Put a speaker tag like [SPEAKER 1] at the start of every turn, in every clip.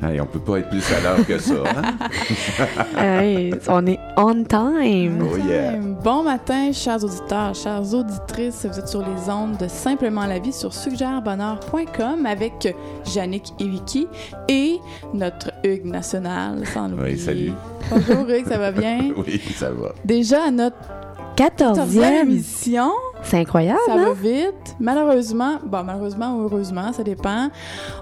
[SPEAKER 1] Hey, on peut pas être plus à l'heure que ça. Hein?
[SPEAKER 2] Hey, on est on time.
[SPEAKER 1] Oh yeah.
[SPEAKER 3] Bon matin, chers auditeurs, chères auditrices. Vous êtes sur les ondes de Simplement la vie sur suggèrebonheur.com avec Yannick et Vicky et notre Hugues national, sans l'oublier.
[SPEAKER 1] Oui, salut.
[SPEAKER 3] Bonjour Hugues, ça va bien?
[SPEAKER 1] Oui, ça va.
[SPEAKER 3] Déjà à notre 14e
[SPEAKER 2] 14e.
[SPEAKER 3] émission,
[SPEAKER 2] C'est incroyable,
[SPEAKER 3] ça
[SPEAKER 2] hein?
[SPEAKER 3] va vite. Malheureusement, bon, malheureusement ou heureusement, ça dépend.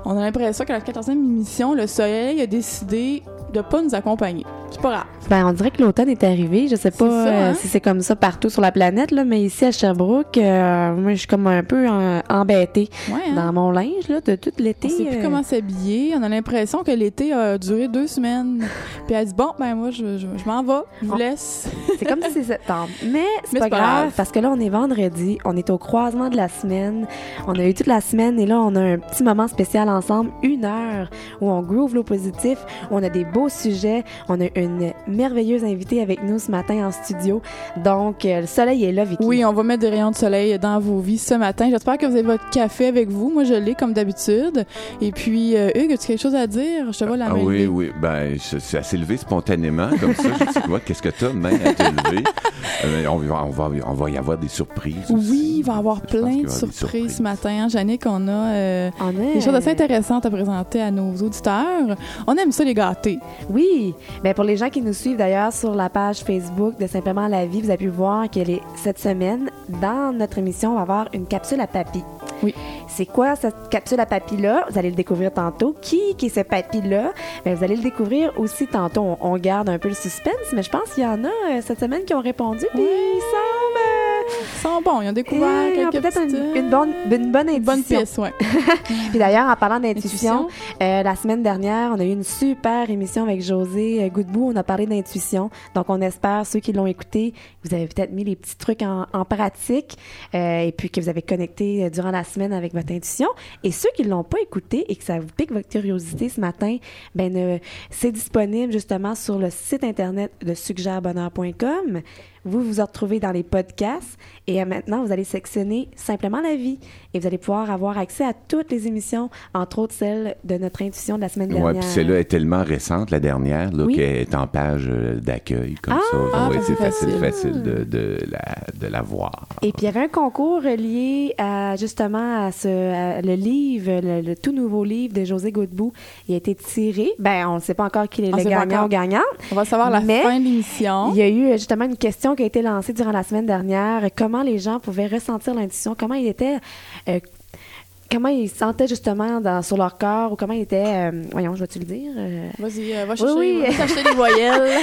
[SPEAKER 3] On a l'impression qu'à la 14e émission, le soleil a décidé de pas nous accompagner. C'est pas grave.
[SPEAKER 2] Ben, on dirait que l'automne est arrivé. Je sais pas
[SPEAKER 3] ça,
[SPEAKER 2] euh,
[SPEAKER 3] hein?
[SPEAKER 2] si c'est comme ça partout sur la planète, là, mais ici à Sherbrooke, euh, moi, je suis comme un peu euh, embêtée
[SPEAKER 3] Ouais, hein?
[SPEAKER 2] dans mon linge là, de tout l'été.
[SPEAKER 3] On sait plus comment s'habiller. On a l'impression que l'été a duré deux semaines. Puis elle dit bon, ben moi, je, je, je m'en vais. Je vous
[SPEAKER 2] On-
[SPEAKER 3] laisse.
[SPEAKER 2] C'est comme si c'est septembre. Mais c'est pas grave,
[SPEAKER 3] grave.
[SPEAKER 2] parce que là, on est vendredi, on est au croisement de la semaine. On a eu toute la semaine et là, on a un petit moment spécial ensemble, une heure, où on groove l'eau positif, où on a des beaux sujets. On a une merveilleuse invitée avec nous ce matin en studio. Donc, euh, le soleil est là, Vicky.
[SPEAKER 3] Oui, on va mettre des rayons de soleil dans vos vies ce matin. J'espère que vous avez votre café avec vous. Moi, je l'ai comme d'habitude. Et puis, euh, Hugues, as-tu quelque chose à dire? Je te vois la
[SPEAKER 1] Ah
[SPEAKER 3] main
[SPEAKER 1] oui,
[SPEAKER 3] levée.
[SPEAKER 1] oui. Ben, ça s'est levé spontanément, comme ça. Je dis, quoi, qu'est-ce que t'as, main, à te lever? Euh, on, va, on, va, on va y avoir des surprises. aussi.
[SPEAKER 3] Oui, il va y avoir
[SPEAKER 1] Je
[SPEAKER 3] plein de
[SPEAKER 1] avoir
[SPEAKER 3] surprises ce matin. Hein, Jannick, on a euh,
[SPEAKER 2] On
[SPEAKER 3] des choses assez intéressantes à présenter à nos auditeurs. On aime ça, les gâtés.
[SPEAKER 2] Oui, ben pour les gens qui nous suivent d'ailleurs sur la page Facebook de Simplement la vie, vous avez pu voir que les- cette semaine, dans notre émission, on va avoir une capsule à papy.
[SPEAKER 3] Oui.
[SPEAKER 2] C'est quoi cette capsule à papy-là? Vous allez le découvrir tantôt. Qui, qui est ce papy-là? Ben, vous allez le découvrir aussi tantôt. On, on garde un peu le suspense, mais je pense qu'il y en a euh, cette semaine qui ont répondu, puis ils semblent...
[SPEAKER 3] Ils sont bons. Ils ont découvert
[SPEAKER 2] eh, ils ont
[SPEAKER 3] quelques
[SPEAKER 2] peut-être une, une bonne, une bonne
[SPEAKER 3] une bonne piste, ouais.
[SPEAKER 2] Puis d'ailleurs, en parlant d'intuition,
[SPEAKER 3] Intuition.
[SPEAKER 2] euh, la semaine dernière, on a eu une super émission avec José euh, Goudbou. On a parlé d'intuition. Donc, on espère, ceux qui l'ont écouté, vous avez peut-être mis les petits trucs en, en pratique euh, et puis que vous avez connecté durant la semaine avec votre intuition. Et ceux qui l'ont pas écouté et que ça vous pique votre curiosité ce matin, ben euh, c'est disponible justement sur le site internet de suggèrebonheur.com. Vous vous retrouvez dans les podcasts et maintenant vous allez sectionner simplement la vie et vous allez pouvoir avoir accès à toutes les émissions, entre autres celle de notre intuition de la semaine
[SPEAKER 1] Ouais,
[SPEAKER 2] dernière.
[SPEAKER 1] puis celle-là est tellement récente, la dernière, là,
[SPEAKER 2] Oui.
[SPEAKER 1] qu'elle est en page euh, d'accueil, comme
[SPEAKER 2] Ah!
[SPEAKER 1] ça.
[SPEAKER 3] Ah,
[SPEAKER 1] Ouais, c'est facile, de, de, la, de la voir.
[SPEAKER 2] Et puis il y avait un concours lié à justement à ce à le livre, le, le tout nouveau livre de José Godbout. Il a été tiré. Ben on ne sait pas encore qui est
[SPEAKER 3] On
[SPEAKER 2] le gagnant ou gagnante.
[SPEAKER 3] On va savoir la
[SPEAKER 2] Mais-
[SPEAKER 3] fin de l'émission.
[SPEAKER 2] Il y a eu euh, justement une question qui a été lancée durant la semaine dernière. Comment les gens pouvaient ressentir l'intuition, comment ils étaient, euh, comment ils se sentaient justement dans, sur leur corps ou comment ils étaient, euh, voyons, je vais-tu le dire? euh,
[SPEAKER 3] Vas-y, euh, va chercher,
[SPEAKER 2] oui.
[SPEAKER 3] va chercher des voyelles.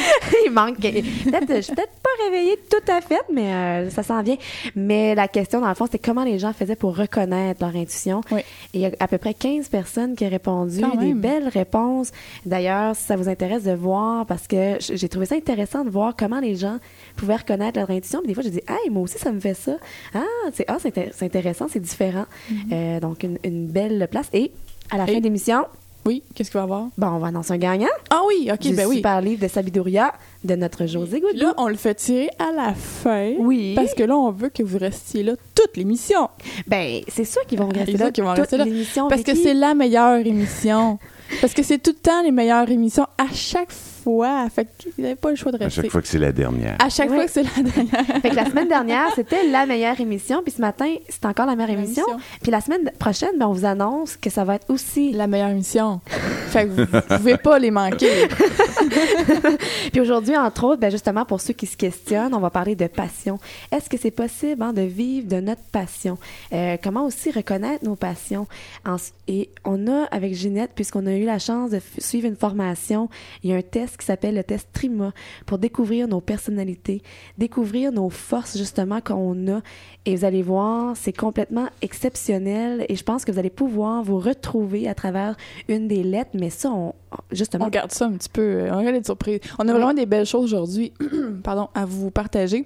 [SPEAKER 2] il manque. Peut-être, je suis peut-être pas réveillée tout à fait, mais euh, ça s'en vient. Mais la question, dans le fond, c'était comment les gens faisaient pour reconnaître leur intuition.
[SPEAKER 3] Oui.
[SPEAKER 2] Et il y a à peu près 15 personnes qui ont répondu,
[SPEAKER 3] Quand
[SPEAKER 2] des
[SPEAKER 3] même.
[SPEAKER 2] belles réponses. D'ailleurs, si ça vous intéresse de voir, parce que j'ai trouvé ça intéressant de voir comment les gens pouvaient reconnaître leur intuition. Puis des fois, je dis, hey, moi aussi, ça me fait ça. Ah, c'est ah, intéressant, c'est différent. Euh, donc, une, une belle place. Et à la.
[SPEAKER 3] Et-
[SPEAKER 2] fin de l'émission,
[SPEAKER 3] Oui, qu'est-ce qu'il va y avoir?
[SPEAKER 2] bon, on va annoncer un gagnant
[SPEAKER 3] Ah oui, OK,
[SPEAKER 2] du
[SPEAKER 3] ben oui.
[SPEAKER 2] super livre de Sabiduria de notre José
[SPEAKER 3] Puis
[SPEAKER 2] Goudou.
[SPEAKER 3] Là, on le fait tirer à la fin.
[SPEAKER 2] Oui.
[SPEAKER 3] Parce que là, on veut que vous restiez là toute l'émission.
[SPEAKER 2] Ben, c'est sûr qu'ils vont
[SPEAKER 3] Ah,
[SPEAKER 2] rester
[SPEAKER 3] c'est
[SPEAKER 2] là
[SPEAKER 3] qu'ils vont
[SPEAKER 2] toute
[SPEAKER 3] rester là.
[SPEAKER 2] l'émission.
[SPEAKER 3] Parce que
[SPEAKER 2] Vicky.
[SPEAKER 3] c'est la meilleure émission. Parce que c'est tout le temps les meilleures émissions à chaque fois. Fait que vous n'avez pas le choix de
[SPEAKER 1] À
[SPEAKER 3] rester.
[SPEAKER 1] chaque fois que c'est la dernière.
[SPEAKER 3] À chaque
[SPEAKER 2] Ouais.
[SPEAKER 3] fois que c'est la dernière
[SPEAKER 2] Fait que la semaine dernière, c'était la meilleure émission, puis ce matin, c'est encore la meilleure émission.
[SPEAKER 3] émission.
[SPEAKER 2] Puis la semaine prochaine, ben, on vous annonce que ça va être aussi.
[SPEAKER 3] La meilleure émission. Fait que vous, vous pouvez pas les manquer.
[SPEAKER 2] Puis aujourd'hui, entre autres, ben, justement, pour ceux qui se questionnent, on va parler de passion. Est-ce que c'est possible hein, de vivre de notre passion? Euh, comment aussi reconnaître nos passions? En- et on a, avec Ginette, puisqu'on a eu la chance de suivre une formation, il y a un test qui s'appelle le test Trima pour découvrir nos personnalités, découvrir nos forces, justement, qu'on a. Et vous allez voir, c'est complètement exceptionnel et je pense que vous allez pouvoir vous retrouver à travers une des lettres, mais ça, on, justement,
[SPEAKER 3] On garde ça un petit peu. euh, On regarde les surprises. On a vraiment des belles choses aujourd'hui pardon, à vous partager.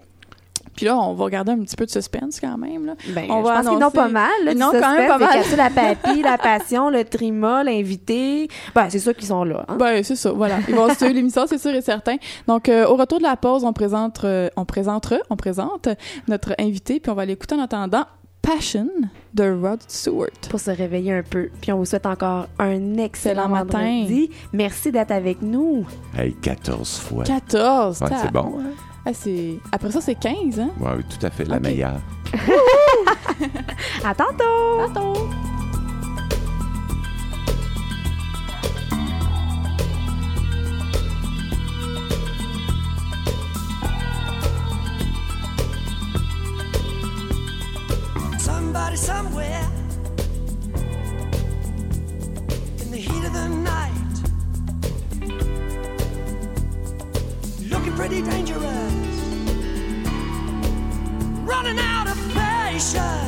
[SPEAKER 3] Puis là, on va regarder un petit peu de suspense quand même. Là.
[SPEAKER 2] Ben,
[SPEAKER 3] on va je
[SPEAKER 2] pense qu'ils n'ont pas mal.
[SPEAKER 3] Ils quand même pas mal.
[SPEAKER 2] la papille, la passion, le trima, l'invité. Ben, c'est sûr qu'ils sont là. Hein.
[SPEAKER 3] Ben, c'est ça. Voilà. Ils vont suivre l'émission, c'est sûr et certain. Donc, euh, au retour de la pause, on présente, euh, on présente, on présente notre invité, puis on va l'écouter en attendant. Passion de Rod Stewart.
[SPEAKER 2] Pour se réveiller un peu. Puis on vous souhaite encore un excellent
[SPEAKER 3] matin.
[SPEAKER 2] Merci d'être avec nous.
[SPEAKER 1] Hey, 14 fois.
[SPEAKER 3] 14.
[SPEAKER 1] C'est bon.
[SPEAKER 3] Ah. Après ça, c'est 15, hein?
[SPEAKER 1] Oui, tout à fait, la
[SPEAKER 3] okay.
[SPEAKER 1] meilleure.
[SPEAKER 2] à tantôt!
[SPEAKER 3] Tantôt!
[SPEAKER 4] Somebody somewhere in the heat of the night looking pretty dangerous.
[SPEAKER 2] shine.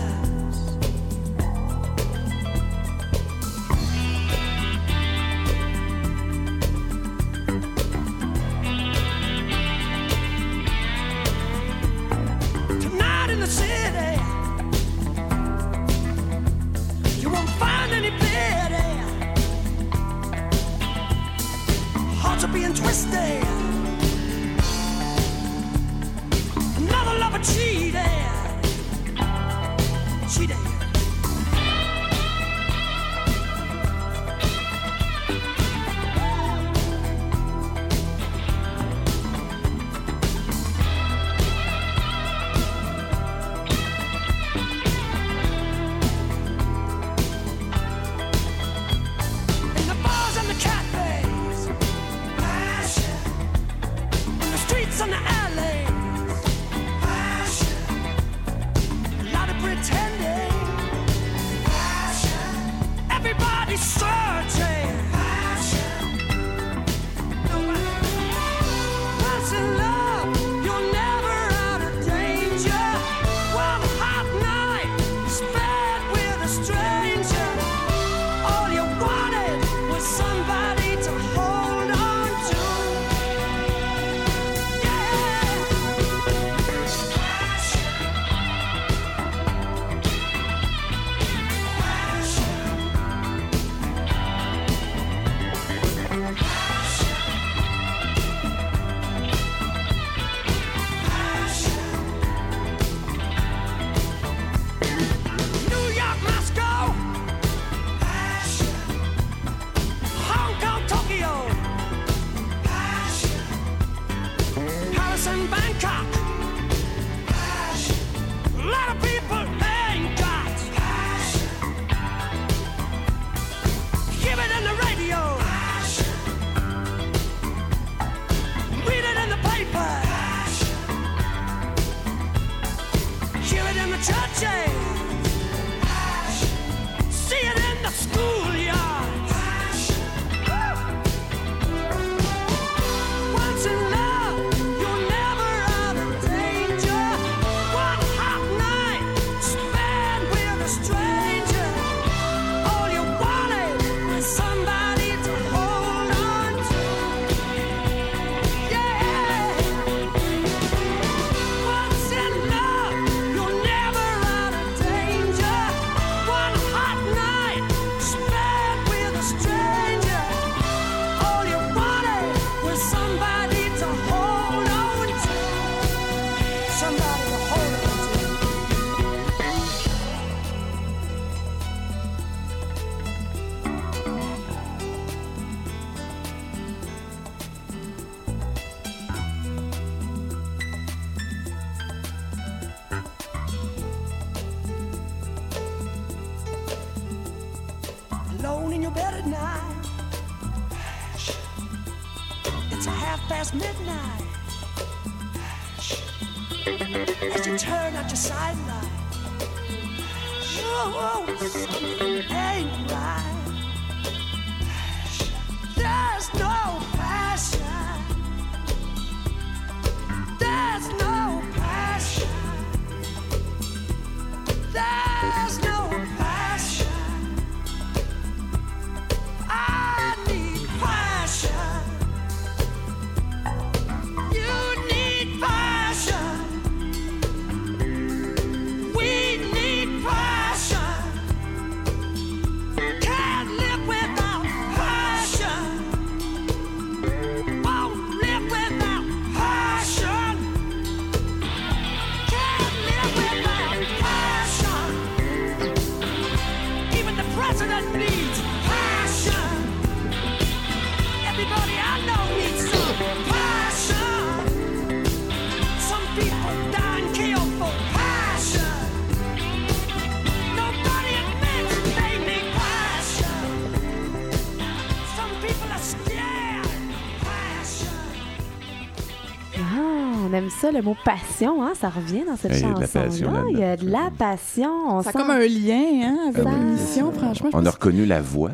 [SPEAKER 2] Ça, le mot passion, hein? Ça revient dans cette
[SPEAKER 1] Il y a de la
[SPEAKER 2] chanson-là.
[SPEAKER 1] passion là-dedans.
[SPEAKER 2] Il y a de la passion. On
[SPEAKER 3] Ça a
[SPEAKER 2] sent-
[SPEAKER 3] comme un lien hein, avec
[SPEAKER 2] Ça-
[SPEAKER 3] l'émission, franchement.
[SPEAKER 1] On a reconnu la voix.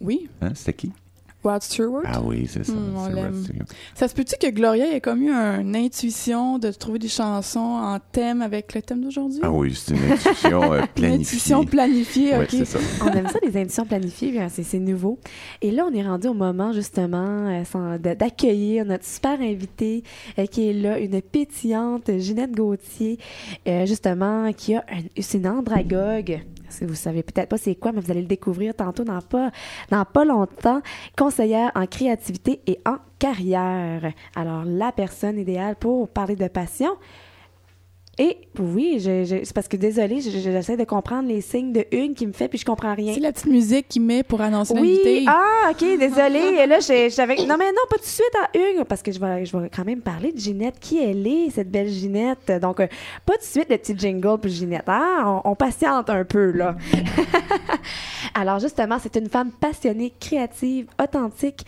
[SPEAKER 3] Oui,
[SPEAKER 1] Hein? C'était qui?
[SPEAKER 3] Rod Stewart.
[SPEAKER 1] Ah oui, c'est ça.
[SPEAKER 3] Hmm, on l'aime. Ça se peut-tu que Gloria ait comme eu une intuition de trouver des chansons en thème avec le thème d'aujourd'hui?
[SPEAKER 1] Ah oui, c'est une intuition euh,
[SPEAKER 3] Une
[SPEAKER 1] planifiée.
[SPEAKER 3] intuition planifiée, ok.
[SPEAKER 1] ça.
[SPEAKER 2] On aime ça, les éditions planifiées, hein, c'est c'est nouveau. Et là, on est rendu au moment, justement, euh, d'accueillir notre super invitée euh, qui est là, une pétillante Ginette Gauthier, euh, justement, qui a un, c'est une andragogue. Si vous savez peut-être pas c'est quoi, mais vous allez le découvrir tantôt dans pas, dans pas longtemps. Conseillère en créativité et en carrière. Alors, la personne idéale pour parler de passion. Et oui, c'est parce que désolée, je- je- j'essaie de comprendre les signes de une qui me fait puis je comprends rien.
[SPEAKER 3] C'est la petite musique qu'il met pour annoncer
[SPEAKER 2] Oui,
[SPEAKER 3] l'invité.
[SPEAKER 2] ah, ok, désolée. Et là, j'avais. Non, mais non, pas tout de suite à Hugues, parce que je vais, je vais quand même parler de Ginette. Qui elle est, cette belle Ginette? Donc, euh, pas tout de suite le petit jingle pour Ginette. Ah, on, on patiente un peu, là. Alors, justement, c'est une femme passionnée, créative, authentique,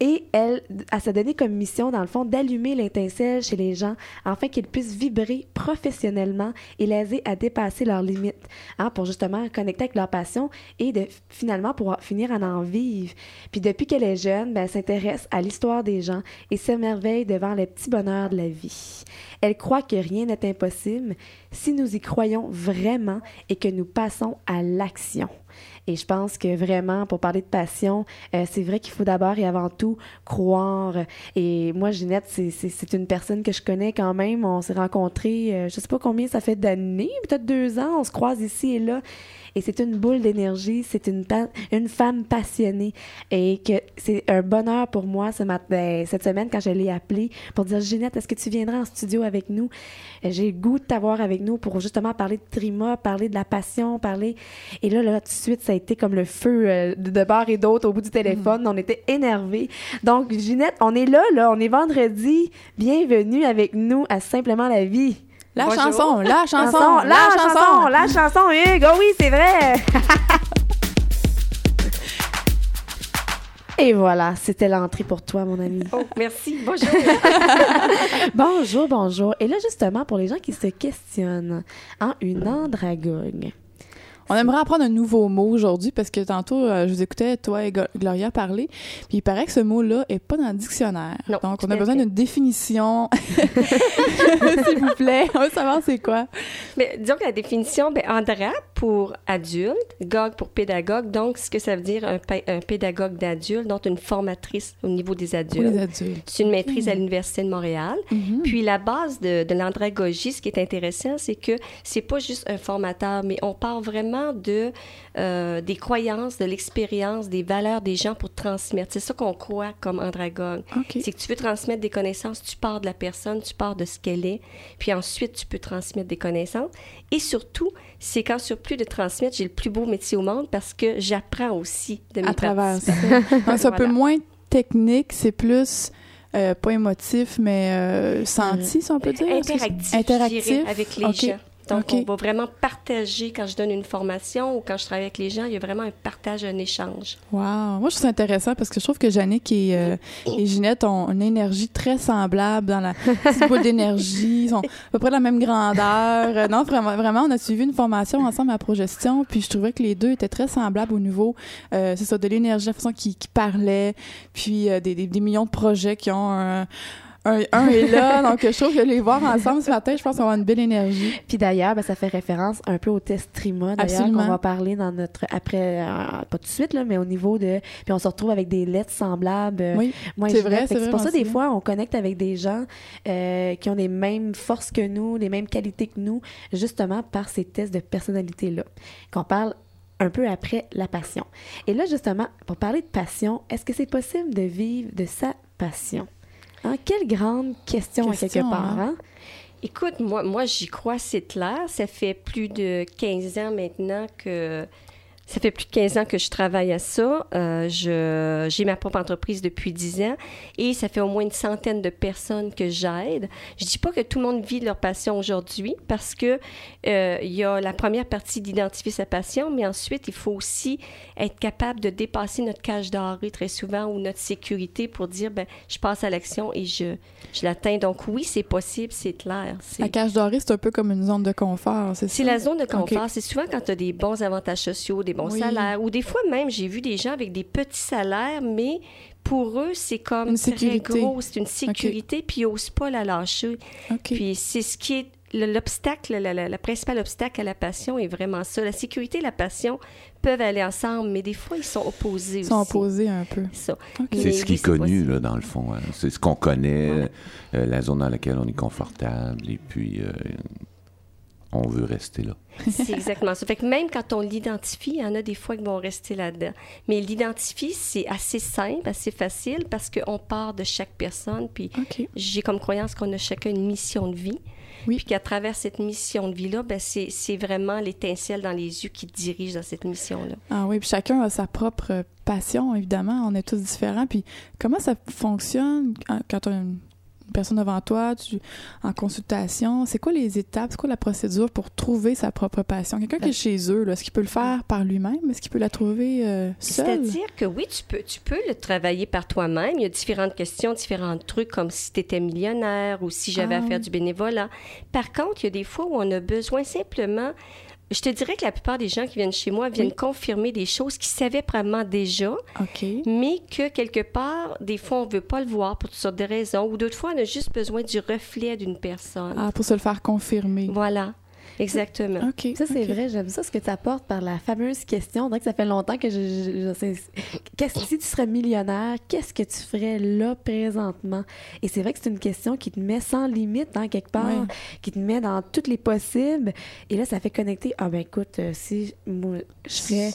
[SPEAKER 2] et elle, elle s'est donné comme mission, dans le fond, d'allumer l'étincelle chez les gens afin qu'ils puissent vibrer professionnellement et les aider à dépasser leurs limites, hein, pour justement connecter avec leur passion et de finalement pouvoir finir à en vivre. Puis depuis qu'elle est jeune, ben, elle s'intéresse à l'histoire des gens et s'émerveille devant les petits bonheurs de la vie. Elle croit que rien n'est impossible si nous y croyons vraiment et que nous passons à l'action. Et je pense que vraiment, pour parler de passion, euh, c'est vrai qu'il faut d'abord et avant tout croire. Et moi, Ginette, c'est- une personne que je connais quand même. On s'est rencontrés, euh, je sais pas combien ça fait d'années, peut-être deux ans. On se croise ici et là. Et c'est une boule d'énergie, c'est une, une femme passionnée. Et que c'est un bonheur pour moi ce matin, cette semaine quand je l'ai appelée pour dire Ginette, est-ce que tu viendras en studio avec nous? Euh, J'ai le goût de t'avoir avec nous pour justement parler de Trima, parler de la passion, parler. Et là, là, tout de suite, ça a été comme le feu euh, de, part et d'autre au bout du téléphone. On était énervés. Donc, Ginette, on est là, là, on est vendredi. Bienvenue avec nous à Simplement la vie.
[SPEAKER 3] La
[SPEAKER 5] Bonjour.
[SPEAKER 3] chanson, la chanson,
[SPEAKER 2] la, chanson, la chanson, Hugues. Oh oui, c'est vrai. Et voilà, c'était l'entrée pour toi, mon ami.
[SPEAKER 5] Oh, merci. Bonjour.
[SPEAKER 2] Bonjour, bonjour. Et là, justement, pour les gens qui se questionnent, hein, une andragogue.
[SPEAKER 3] On aimerait apprendre un nouveau mot aujourd'hui parce que tantôt, euh, je vous écoutais, toi et Gloria, parler. Puis il paraît que ce mot-là est pas dans le dictionnaire.
[SPEAKER 5] Non,
[SPEAKER 3] Donc, on a besoin d'une définition. S'il vous plaît. On veut savoir c'est quoi.
[SPEAKER 5] Mais disons que la définition, ben, Andra pour adulte, Gog pour pédagogue. Donc, ce que ça veut dire, un, pédagogue d'adulte, donc une formatrice au niveau des adultes.
[SPEAKER 3] adultes.
[SPEAKER 5] C'est une maîtrise à l'Université de Montréal.
[SPEAKER 3] Mhm.
[SPEAKER 5] Puis la base de, de l'andragogie, ce qui est intéressant, c'est que c'est pas juste un formateur, mais on parle vraiment de euh, des croyances, de l'expérience, des valeurs des gens pour transmettre. C'est ça qu'on croit comme andragogue.
[SPEAKER 3] OK.
[SPEAKER 5] C'est que tu veux transmettre des connaissances, tu pars de la personne, tu pars de ce qu'elle est, puis ensuite tu peux transmettre des connaissances. Et surtout, c'est qu'en surplus de transmettre, j'ai le plus beau métier au monde parce que j'apprends aussi de mes
[SPEAKER 3] À travers ça. Donc, c'est un peu moins technique, c'est plus euh, pas émotif, mais euh, senti, si on peut dire.
[SPEAKER 5] Interactif, avec les gens. Donc,
[SPEAKER 3] OK.
[SPEAKER 5] on va vraiment partager quand je donne une formation ou quand je travaille avec les gens, il y a vraiment un partage, un échange.
[SPEAKER 3] Wow. Moi, je trouve ça intéressant parce que je trouve que Jannick et, euh, et Ginette ont une énergie très semblable dans la petite boule d'énergie. Ils sont à peu près de la même grandeur. Euh, non, vraiment, vraiment, on a suivi une formation ensemble à Progestion, puis je trouvais que les deux étaient très semblables au niveau, euh, c'est ça, de l'énergie, la façon qu'ils qu'ils parlaient, puis euh, des, des, des millions de projets qui ont un... Un, un est là, donc je trouve que les voir ensemble ce matin, je pense qu'on va avoir une belle énergie.
[SPEAKER 2] Puis d'ailleurs, ben, ça fait référence un peu au test Trima, d'ailleurs, qu'on va parler dans notre après, euh, pas tout de suite là, mais au niveau de, puis on se retrouve avec des lettres semblables. euh,
[SPEAKER 3] Oui, c'est vrai, c'est
[SPEAKER 2] pour ça des fois on connecte avec des gens euh, qui ont les mêmes forces que nous, les mêmes qualités que nous, justement par ces tests de personnalité là, qu'on parle un peu après la passion. Et là justement, pour parler de passion, est-ce que c'est possible de vivre de sa passion? Hein, Quelle grande question, à quelque part.
[SPEAKER 3] hein?
[SPEAKER 2] hein?
[SPEAKER 5] Écoute, moi, moi j'y crois, c'est clair. Ça fait plus de 15 ans maintenant que Ça fait plus de 15 ans que je travaille à ça. Euh, je, j'ai ma propre entreprise depuis 10 ans et ça fait au moins une centaine de personnes que j'aide. Je dis pas que tout le monde vit leur passion aujourd'hui parce que euh, il y a la première partie d'identifier sa passion, mais ensuite il faut aussi être capable de dépasser notre cage dorée très souvent ou notre sécurité pour dire ben je passe à l'action et je, je l'atteins. Donc oui, c'est possible, c'est clair. C'est-
[SPEAKER 3] La cage dorée, c'est un peu comme une zone de confort, c'est ça?
[SPEAKER 5] c'est la zone de confort. C'est souvent quand tu as des bons avantages sociaux, des bons
[SPEAKER 3] Oui.
[SPEAKER 5] salaires, ou des fois même, j'ai vu des gens avec des petits salaires, mais pour eux, c'est comme
[SPEAKER 3] Une
[SPEAKER 5] très
[SPEAKER 3] sécurité.
[SPEAKER 5] gros, c'est une sécurité, puis ils n'osent pas la lâcher.
[SPEAKER 3] OK.
[SPEAKER 5] Puis c'est ce qui est le- l'obstacle, la, la- la principale obstacle à la passion est vraiment ça. La sécurité et la passion peuvent aller ensemble, mais des fois, ils sont opposés
[SPEAKER 3] Ils sont
[SPEAKER 5] aussi.
[SPEAKER 3] opposés un peu.
[SPEAKER 1] C'est ce qui est connu, là, dans le fond. hein. C'est ce qu'on connaît,
[SPEAKER 5] Ouais.
[SPEAKER 1] euh, la zone dans laquelle on est confortable, et puis euh, on veut rester là.
[SPEAKER 5] C'est exactement ça. Fait que même quand on l'identifie, il y en a des fois qui vont rester là-dedans. Mais l'identifier, c'est assez simple, assez facile parce qu'on part de chaque personne. Puis j'ai comme croyance qu'on a chacun une mission de vie.
[SPEAKER 3] Oui.
[SPEAKER 5] Puis qu'à travers cette mission de vie-là, ben c'est c'est vraiment l'étincelle dans les yeux qui dirige dans cette mission-là.
[SPEAKER 3] Ah oui, puis chacun a sa propre passion, évidemment. On est tous différents. Puis comment ça fonctionne quand- quand personne devant toi, tu, en consultation? C'est quoi les étapes? C'est quoi la procédure pour trouver sa propre passion? Quelqu'un qui est chez eux, est-ce qu'il peut le faire par lui-même? Est-ce qu'il peut la trouver euh, seul?
[SPEAKER 5] C'est-à-dire que oui, tu peux, tu peux le travailler par toi-même. Il y a différentes questions, différents trucs, comme si tu étais millionnaire ou si j'avais
[SPEAKER 3] Ah
[SPEAKER 5] à faire
[SPEAKER 3] oui.
[SPEAKER 5] du bénévolat. Par contre, il y a des fois où on a besoin simplement. Je te dirais que la plupart des gens qui viennent chez moi viennent
[SPEAKER 3] Oui.
[SPEAKER 5] confirmer des choses qu'ils savaient probablement déjà, mais que quelque part, des fois, on ne veut pas le voir pour toutes sortes de raisons, ou d'autres fois, on a juste besoin du reflet d'une personne.
[SPEAKER 3] Ah, pour se le faire confirmer.
[SPEAKER 5] Voilà, exactement.
[SPEAKER 2] Ça, c'est vrai, j'aime ça, ce que tu apportes par la fameuse question. Que ça fait longtemps que je. je- je sais- qu'est-ce, si tu serais millionnaire, qu'est-ce que tu ferais là présentement? Et c'est vrai que c'est une question qui te met sans limite, hein, quelque part,
[SPEAKER 3] Ouais.
[SPEAKER 2] qui te met dans toutes les possibles. Et là, ça fait connecter. Ah, ben écoute, euh, si moi, je ferais.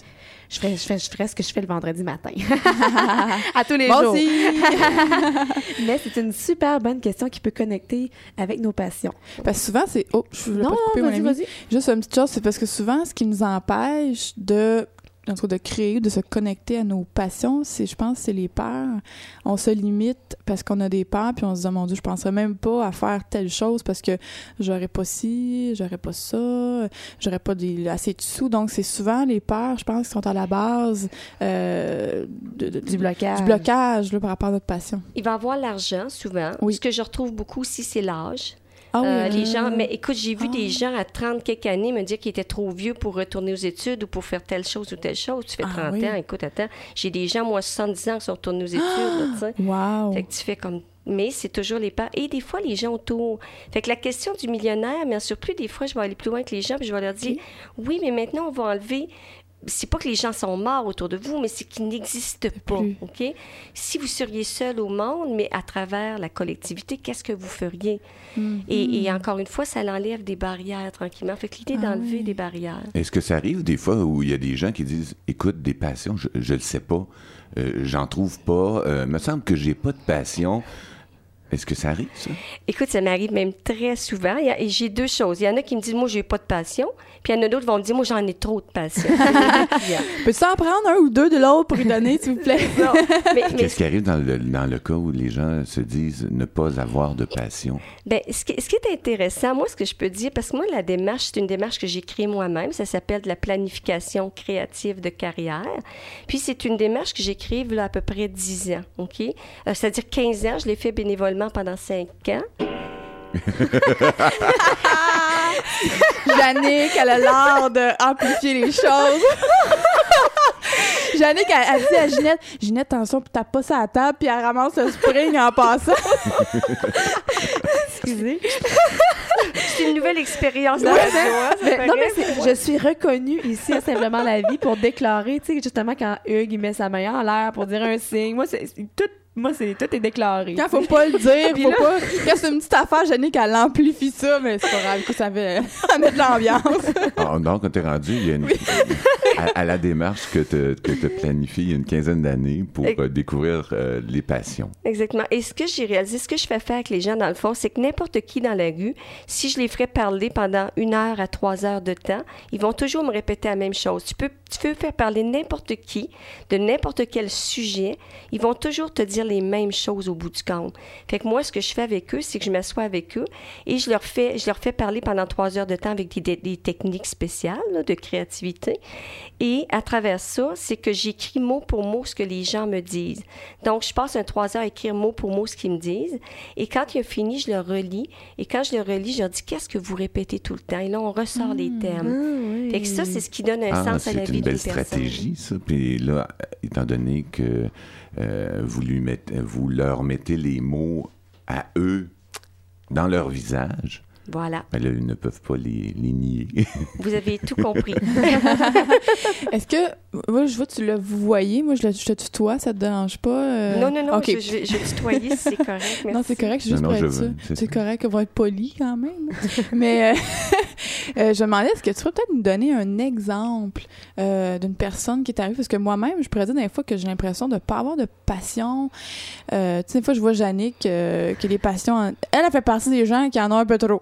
[SPEAKER 2] Je ferais, je, ferais, je ferais ce que je fais le vendredi matin. à tous les
[SPEAKER 3] Moi
[SPEAKER 2] jours.
[SPEAKER 3] aussi!
[SPEAKER 2] Mais c'est une super bonne question qui peut connecter avec nos passions.
[SPEAKER 3] Parce que souvent, c'est. Oh, je voulais
[SPEAKER 2] Non,
[SPEAKER 3] pas te couper, mon
[SPEAKER 2] vas-y,
[SPEAKER 3] ami.
[SPEAKER 2] vas-y.
[SPEAKER 3] Juste une petite chose, c'est parce que souvent, ce qui nous empêche de en tout cas, de créer, de se connecter à nos passions, c'est, je pense, c'est les peurs. On se limite parce qu'on a des peurs, puis on se dit, oh mon Dieu, je penserais même pas à faire telle chose parce que j'aurais pas ci, j'aurais pas ça, j'aurais pas des, assez de sous. Donc, c'est souvent les peurs, je pense, qui sont à la base euh, de- de-
[SPEAKER 2] Du blocage.
[SPEAKER 3] du blocage là, par rapport à notre passion.
[SPEAKER 5] Il va avoir l'argent, souvent.
[SPEAKER 3] Oui.
[SPEAKER 5] Ce que je retrouve beaucoup aussi, c'est l'âge.
[SPEAKER 3] Ah oui,
[SPEAKER 5] Euh, les gens, mais écoute, j'ai vu
[SPEAKER 3] ah.
[SPEAKER 5] des gens à 30 quelques années me dire qu'ils étaient trop vieux pour retourner aux études ou pour faire telle chose ou telle chose. Tu fais
[SPEAKER 3] Ah
[SPEAKER 5] 30
[SPEAKER 3] oui.
[SPEAKER 5] ans, écoute, attends. J'ai des gens, moi, 70 ans, qui sont retournés aux études, sais.
[SPEAKER 3] Wow!
[SPEAKER 5] Fait que tu fais comme. Mais c'est toujours les parents. Et des fois, les gens autour. Fait que la question du millionnaire, mais en surplus, des fois, je vais aller plus loin que les gens, puis je vais leur dire oui, mais maintenant, on va enlever. C'est pas que les gens sont morts autour de vous, mais c'est qu'ils n'existent pas.
[SPEAKER 3] plus.
[SPEAKER 5] OK? Si vous seriez seul au monde, mais à travers la collectivité, qu'est-ce que vous feriez?
[SPEAKER 3] Mhm.
[SPEAKER 5] Et, et encore une fois, ça l'enlève des barrières tranquillement. Fait que l'idée
[SPEAKER 3] Ah
[SPEAKER 5] d'enlever
[SPEAKER 3] oui.
[SPEAKER 5] des barrières.
[SPEAKER 1] Est-ce que ça arrive des fois où il y a des gens qui disent écoute, des passions, je, je le sais pas, euh, j'en trouve pas, euh, me semble que j'ai pas de passion. Est-ce que ça arrive, ça?
[SPEAKER 5] Écoute, ça m'arrive même très souvent. A- et j'ai deux choses. Il y en a qui me disent, moi, j'ai pas de passion. Puis il y en a d'autres qui vont me dire, moi, j'en ai trop de passion.
[SPEAKER 3] Peux-tu en prendre un ou deux de l'autre pour y donner, s'il vous plaît?
[SPEAKER 5] Non, mais, mais
[SPEAKER 1] Qu'est-ce qui arrive dans le, dans le cas où les gens se disent ne pas avoir de passion?
[SPEAKER 5] ben, ce, qui, ce qui est intéressant, moi, ce que je peux dire, parce que moi, la démarche, c'est une démarche que j'ai créée moi-même. Ça s'appelle de la planification créative de carrière. Puis c'est une démarche que j'ai créée il y a à peu près 10 ans. OK? Euh, C'est-à-dire 15 ans. Je l'ai fait bénévolement pendant 5 ans.
[SPEAKER 3] Jannick, elle a l'art d'amplifier les choses. Jannick, elle, elle dit à Ginette, Ginette, attention, tape pas ça à la table, puis elle ramasse le spring en passant.
[SPEAKER 2] Excusez.
[SPEAKER 5] C'est une nouvelle expérience hein,
[SPEAKER 2] Mais- non, mais je suis reconnue ici à Simplement la vie pour déclarer, tu sais, justement, quand Hugues, il met sa main en l'air pour dire un signe. Moi, c'est c'est tout, moi, c'est tout est déclaré.
[SPEAKER 3] Quand faut pas le dire, faut
[SPEAKER 2] là-
[SPEAKER 3] pas. Quand c'est une petite affaire, Jannick, elle amplifie ça, mais c'est pas grave, écoute, ça met de l'ambiance.
[SPEAKER 1] Ah, donc, quand t'es rendu, il y a une, à, à la démarche que tu que t'as planifiée il y a une quinzaine d'années pour
[SPEAKER 5] Et-
[SPEAKER 1] euh, découvrir euh, les passions.
[SPEAKER 5] Exactement. Et ce que j'ai réalisé, ce que je fais faire avec les gens, dans le fond, c'est que n'importe qui dans la rue, si je les ferais parler pendant une heure à trois heures de temps, ils vont toujours me répéter la même chose. Tu peux, tu veux faire parler n'importe qui de n'importe quel sujet, ils vont toujours te dire les mêmes choses au bout du compte. Fait que moi, ce que je fais avec eux, c'est que je m'assois avec eux et je leur fais, je leur fais parler pendant trois heures de temps avec des, des- des techniques spéciales là, de créativité. Et à travers ça, c'est que j'écris mot pour mot ce que les gens me disent. Donc, je passe un trois heures à écrire mot pour mot ce qu'ils me disent. Et quand il a fini, je le relis. Et quand je le relis, je leur dis qu'est-ce que vous répétez tout le temps? Et là, on ressort les thèmes. Fait que ça, c'est ce qui donne un
[SPEAKER 1] Ah,
[SPEAKER 5] sens à la vie
[SPEAKER 1] belle stratégie, ça. Puis là, étant donné que euh, vous, lui mettez, vous leur mettez les mots à eux dans leur visage,
[SPEAKER 5] Voilà.
[SPEAKER 1] ben là, ils ne peuvent pas les, les nier.
[SPEAKER 5] Vous avez tout compris.
[SPEAKER 3] Est-ce que, moi, je vois, tu le voyez, moi, je, le, je te tutoie, ça te dérange pas? euh?
[SPEAKER 5] Non, non, non,
[SPEAKER 3] OK.
[SPEAKER 5] je, je, vais- je si c'est correct. Merci.
[SPEAKER 3] Non, c'est correct, c'est juste
[SPEAKER 1] Non, non,
[SPEAKER 3] pour être
[SPEAKER 1] je
[SPEAKER 3] sûr.
[SPEAKER 1] veux, c'est
[SPEAKER 3] correct, on va être poli quand même. Mais euh, euh, je me demandais, est-ce que tu pourrais peut-être nous donner un exemple euh, d'une personne qui est arrivée? Parce que moi-même, je pourrais dire des fois que j'ai l'impression de ne pas avoir de passion. Euh, tu sais, des fois, je vois Jannick euh, a des passions. en- Elle, elle fait partie des gens qui en ont un peu trop.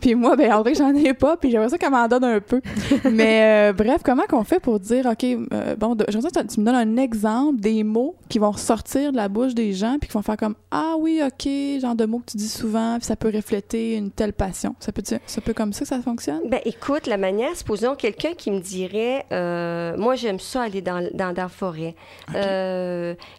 [SPEAKER 3] Puis moi, ben, en vrai, j'en ai pas, puis j'aimerais ça qu'elle m'en donne un peu. Mais euh, bref, comment qu'on fait pour dire, OK, euh, bon, j'aimerais ça que tu me donnes un exemple des mots qui vont ressortir de la bouche des gens, puis qui vont faire comme, ah oui, OK, genre de mots que tu dis souvent, puis ça peut refléter une telle passion. Ça peut, ça peut comme ça que ça fonctionne?
[SPEAKER 5] Ben, écoute, la manière, supposons quelqu'un qui me dirait, euh, moi, j'aime ça aller dans, dans, dans la forêt.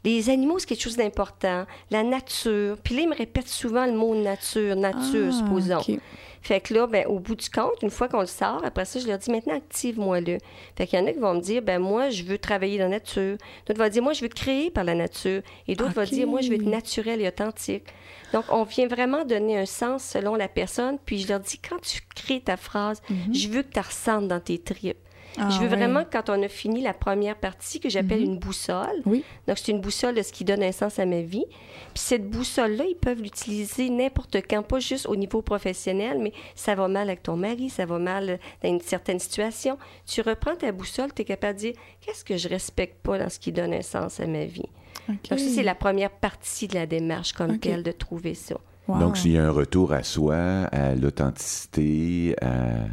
[SPEAKER 5] Les animaux, c'est quelque chose d'important. La nature. Puis là, il me répète souvent le mot nature, nature,
[SPEAKER 3] Ah,
[SPEAKER 5] supposons.
[SPEAKER 3] OK.
[SPEAKER 5] Fait que là, ben, au bout du compte, une fois qu'on le sort, après ça, je leur dis maintenant, active-moi-le. Fait qu'il y en a qui vont me dire, ben moi, je veux travailler dans la nature. D'autres vont dire, moi, je veux créer par la nature. Et d'autres vont dire, moi, je veux être naturel et authentique. Donc, on vient vraiment donner un sens selon la personne. Puis je leur dis, quand tu crées ta phrase, je veux que tu ressentes dans tes tripes.
[SPEAKER 3] Ah,
[SPEAKER 5] je veux vraiment, que quand on a fini la première partie, que j'appelle
[SPEAKER 3] Mhm.
[SPEAKER 5] une boussole,
[SPEAKER 3] Oui.
[SPEAKER 5] donc, c'est une boussole de ce qui donne un sens à ma vie. Puis cette boussole-là, ils peuvent l'utiliser n'importe quand, pas juste au niveau professionnel, mais ça va mal avec ton mari, ça va mal dans une certaine situation. Tu reprends ta boussole, tu es capable de dire qu'est-ce que je respecte pas dans ce qui donne un sens à ma vie? Donc, ça, c'est la première partie de la démarche comme telle de trouver ça.
[SPEAKER 3] Wow.
[SPEAKER 1] Donc, s'il y a un retour à soi, à l'authenticité, à,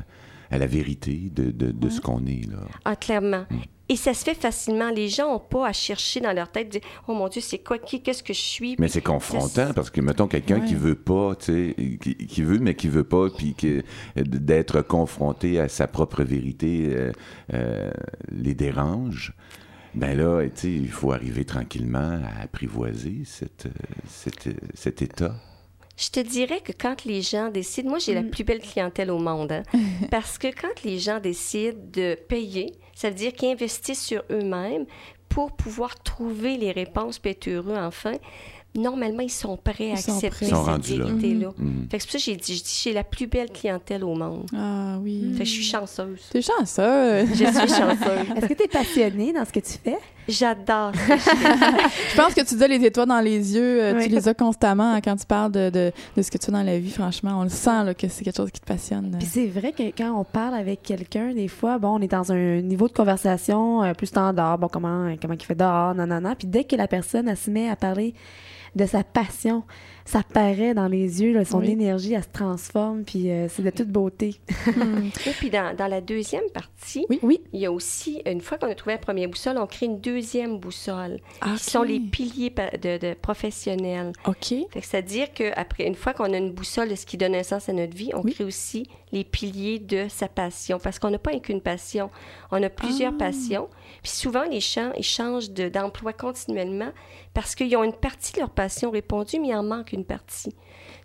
[SPEAKER 1] à la vérité de, de, de ce qu'on est, là.
[SPEAKER 5] Ah, clairement. Et ça se fait facilement. Les gens n'ont pas à chercher dans leur tête, dire Oh mon Dieu, c'est quoi, qui, qu'est-ce que je suis?
[SPEAKER 1] Mais c'est confrontant parce que, mettons, quelqu'un
[SPEAKER 3] Ouais.
[SPEAKER 1] qui veut pas, tu sais, qui, qui veut, mais qui veut pas, puis que- d'être confronté à sa propre vérité euh, euh, les dérange. Ben là, tu sais, il faut arriver tranquillement à apprivoiser cette, euh, cette, euh, cet état.
[SPEAKER 5] Je te dirais que quand les gens décident, moi j'ai la plus belle clientèle au monde, hein, parce que quand les gens décident de payer, ça veut dire qu'ils investissent sur eux-mêmes pour pouvoir trouver les réponses puis être heureux enfin. Normalement, ils sont prêts à
[SPEAKER 3] Ils
[SPEAKER 5] accepter cette vérité-là. Fait que c'est pour ça que j'ai dit, j'ai la plus belle clientèle au monde.
[SPEAKER 3] Ah oui.
[SPEAKER 5] Fait que je suis chanceuse.
[SPEAKER 3] T'es chanceux.
[SPEAKER 5] Je suis chanceuse.
[SPEAKER 2] Est-ce que tu es passionnée dans ce que tu fais?
[SPEAKER 5] J'adore. je
[SPEAKER 3] pense que tu as les étoiles dans les yeux. euh,
[SPEAKER 2] Oui.
[SPEAKER 3] Tu les as constamment hein, quand tu parles de, de, de ce que tu fais dans la vie. Franchement, on le sent là, que c'est quelque chose qui te passionne.
[SPEAKER 2] Puis c'est vrai que quand on parle avec quelqu'un, des fois, bon, on est dans un niveau de conversation euh, plus standard, bon, comment, comment il fait dehors, nanana. Puis dès que la personne, elle se met à parler de sa passion, ça paraît dans les yeux, là, son
[SPEAKER 3] Oui.
[SPEAKER 2] énergie, elle se transforme, puis euh, c'est de toute beauté.
[SPEAKER 3] Hmm.
[SPEAKER 5] Et puis dans, dans la deuxième partie,
[SPEAKER 3] Oui.
[SPEAKER 2] Oui.
[SPEAKER 5] il y a aussi, une fois qu'on a trouvé la première boussole, on crée une deuxième boussole.
[SPEAKER 3] Ah,
[SPEAKER 5] Qui sont les piliers de, de professionnels.
[SPEAKER 3] OK.
[SPEAKER 5] C'est-à-dire qu'après, une fois qu'on a une boussole de ce qui donne un sens à notre vie, on
[SPEAKER 3] Oui.
[SPEAKER 5] crée aussi les piliers de sa passion. Parce qu'on n'a pas qu'une passion, on a plusieurs
[SPEAKER 3] Ah.
[SPEAKER 5] passions. Puis souvent, les gens, ils changent de- d'emploi continuellement parce qu'ils ont une partie de leur passion répondue, mais il en manque une partie.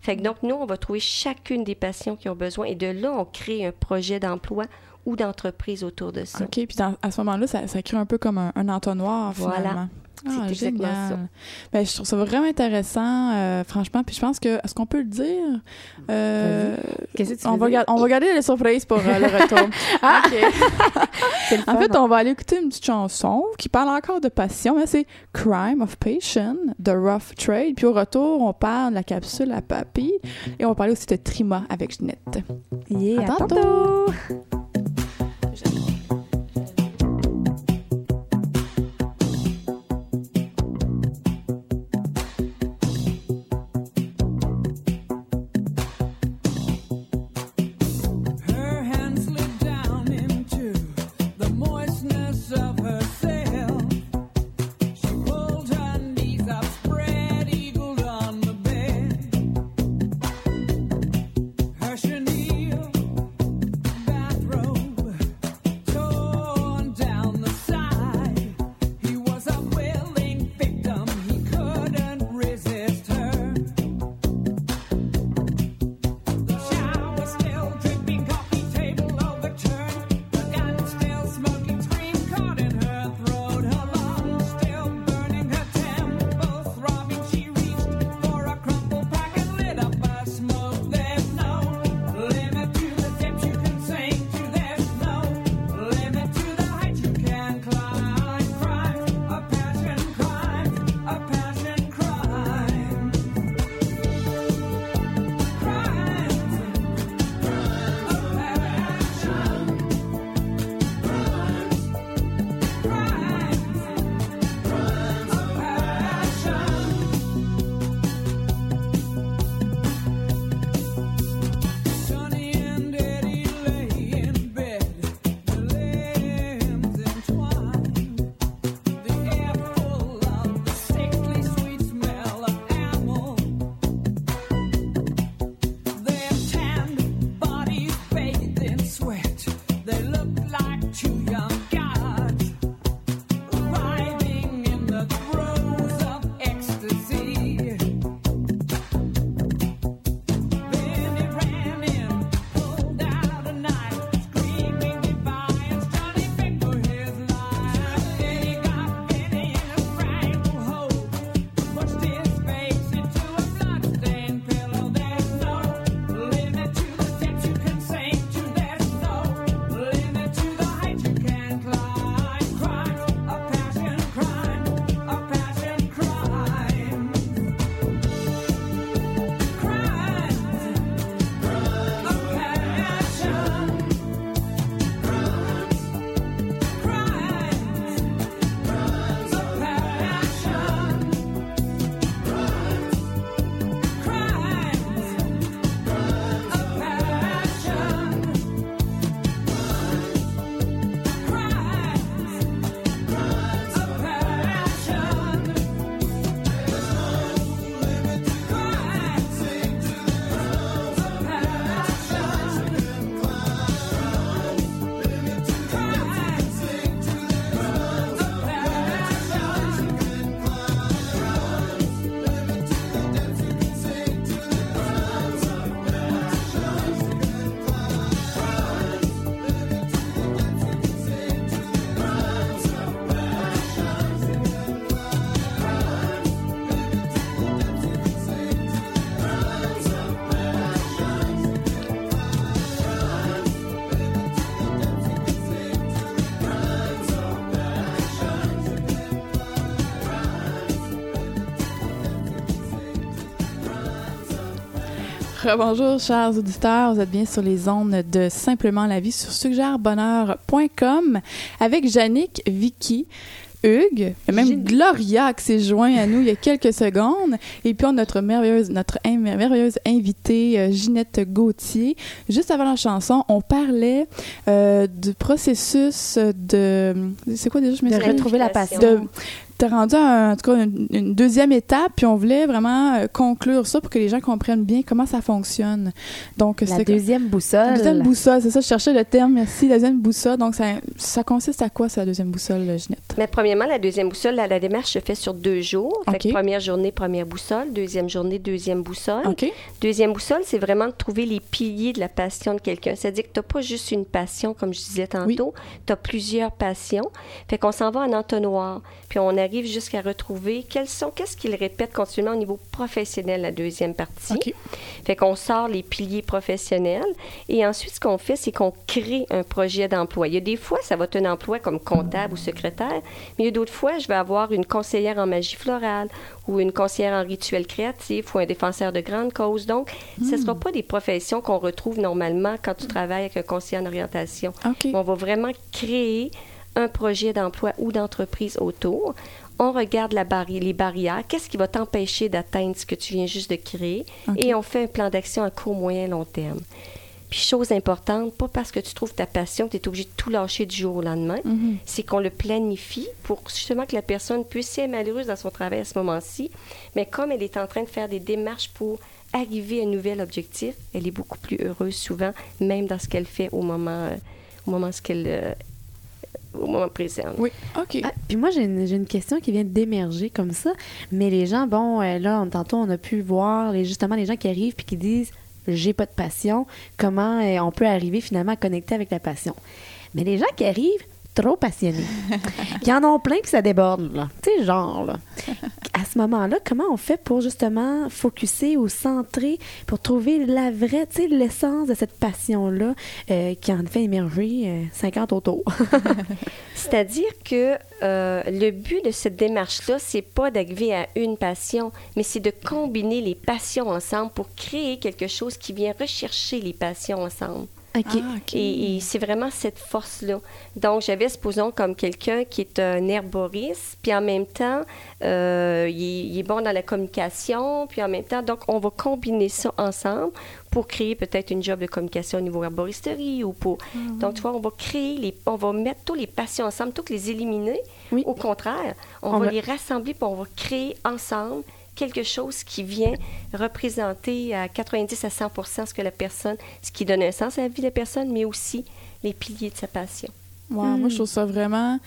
[SPEAKER 5] Fait que donc, nous, on va trouver chacune des passions qui ont besoin et de là, on crée un projet d'emploi ou d'entreprise autour de ça.
[SPEAKER 3] OK. Puis dans- à ce moment-là, ça, ça crée un peu comme un, un entonnoir,
[SPEAKER 5] Voilà.
[SPEAKER 3] Ah,
[SPEAKER 5] C'est exactement
[SPEAKER 3] génial.
[SPEAKER 5] ça.
[SPEAKER 3] Ben, je trouve ça vraiment intéressant, euh, franchement. Puis je pense que, est-ce qu'on peut le dire? Euh,
[SPEAKER 2] Qu'est-ce que tu
[SPEAKER 3] on, va
[SPEAKER 2] dire?
[SPEAKER 3] gar- on va garder les surprises pour euh, le retour.
[SPEAKER 2] Le
[SPEAKER 3] En fait,
[SPEAKER 2] hein?
[SPEAKER 3] on va aller écouter une petite chanson qui parle encore de passion. mais C'est Crime of Passion de Rough Trade. Puis au retour, on parle de la capsule à papy et on va parler aussi de Trima avec Jeanette.
[SPEAKER 2] Yeah,
[SPEAKER 3] À
[SPEAKER 2] à
[SPEAKER 3] tantôt.
[SPEAKER 2] tantôt!
[SPEAKER 3] Bonjour, chers auditeurs. Vous êtes bien sur les ondes de Simplement la vie sur suggèrebonheur.com avec Jannick, Vicky, Hugues, et même. Gloria qui s'est joint à nous il y a quelques secondes. Et puis, on a notre merveilleuse, notre in- merveilleuse invitée, euh, Ginette Gauthier. Juste avant la chanson, on parlait euh, du processus de... C'est quoi déjà? Je me
[SPEAKER 2] De
[SPEAKER 3] souviens?
[SPEAKER 2] retrouver la passion.
[SPEAKER 3] de t'es rendu à, en tout cas une, une deuxième étape puis on voulait vraiment euh, conclure ça pour que les gens comprennent bien comment ça fonctionne donc
[SPEAKER 2] La deuxième boussole.
[SPEAKER 3] la deuxième boussole c'est ça je cherchais le terme merci la deuxième boussole donc ça, ça consiste à quoi ça la deuxième boussole euh, Ginette?
[SPEAKER 5] Mais premièrement, la deuxième boussole, la, la démarche se fait sur deux jours. Fait que première journée, première boussole. Deuxième journée, deuxième boussole. Deuxième boussole, c'est vraiment de trouver les piliers de la passion de quelqu'un. C'est-à-dire que tu n'as pas juste une passion, comme je disais tantôt, tu as plusieurs passions. Fait qu'on s'en va en entonnoir, puis on arrive jusqu'à retrouver quels sont, qu'est-ce qu'il répète continuellement au niveau professionnel, la deuxième partie.
[SPEAKER 3] ok
[SPEAKER 5] Fait qu'on sort les piliers professionnels et ensuite, ce qu'on fait, c'est qu'on crée un projet d'emploi. Il y a des fois, ça va être un emploi comme comptable ou secrétaire, mais il y a d'autres fois, je vais avoir une conseillère en magie florale ou une conseillère en rituel créatif ou un défenseur de grandes causes. Donc, ce ne sera pas des professions qu'on retrouve normalement quand tu travailles avec un conseiller en orientation.
[SPEAKER 3] ok
[SPEAKER 5] On va vraiment créer un projet d'emploi ou d'entreprise autour. On regarde la barri- les barrières. Qu'est-ce qui va t'empêcher d'atteindre ce que tu viens juste de créer? Et on fait un plan d'action à court, moyen, long terme. Puis, chose importante, pas parce que tu trouves ta passion que tu es obligé de tout lâcher du jour au lendemain.
[SPEAKER 3] Mhm.
[SPEAKER 5] C'est qu'on le planifie pour justement que la personne puisse si elle est malheureuse dans son travail à ce moment-ci, mais comme elle est en train de faire des démarches pour arriver à un nouvel objectif, elle est beaucoup plus heureuse souvent, même dans ce qu'elle fait au moment, euh, au moment ce qu'elle, euh, au moment présent.
[SPEAKER 3] oui ok
[SPEAKER 2] Ah, puis moi, j'ai une, j'ai une question qui vient d'émerger comme ça. Mais les gens, bon, euh, là, on- tantôt, on a pu voir les, justement les gens qui arrivent puis qui disent j'ai pas de passion. Comment euh, on peut arriver finalement à connecter avec la passion? Mais les gens qui arrivent trop passionnés, qui en ont plein puis ça déborde, là. Tu genre, là. À ce moment-là, comment on fait pour justement focuser ou centrer pour trouver la vraie, tu sais, l'essence de cette passion-là euh, qui en fait émerger euh, 50 autour?
[SPEAKER 5] C'est-à-dire que euh, le but de cette démarche-là, c'est pas d'arriver à une passion, mais c'est de combiner les passions ensemble pour créer quelque chose qui vient rechercher les passions ensemble.
[SPEAKER 3] Ah.
[SPEAKER 5] Et, et c'est vraiment cette force-là. Donc, j'avais, supposons, comme quelqu'un qui est un herboriste, puis en même temps, euh, il, est, il est bon dans la communication, puis en même temps, donc, on va combiner ça ensemble pour créer peut-être une job de communication au niveau herboristerie ou pour... Donc, tu vois, on va créer, les, on va mettre tous les passions ensemble, toutes les éliminer.
[SPEAKER 2] Oui.
[SPEAKER 5] Au contraire, on,
[SPEAKER 2] On
[SPEAKER 5] va
[SPEAKER 2] va-
[SPEAKER 5] les rassembler, puis on va créer ensemble quelque chose qui vient représenter à 90 à 100 ce que la personne, ce qui donne un sens à la vie de la personne, mais aussi les piliers de sa passion.
[SPEAKER 3] Wow,
[SPEAKER 2] Hmm.
[SPEAKER 3] Moi, je trouve ça vraiment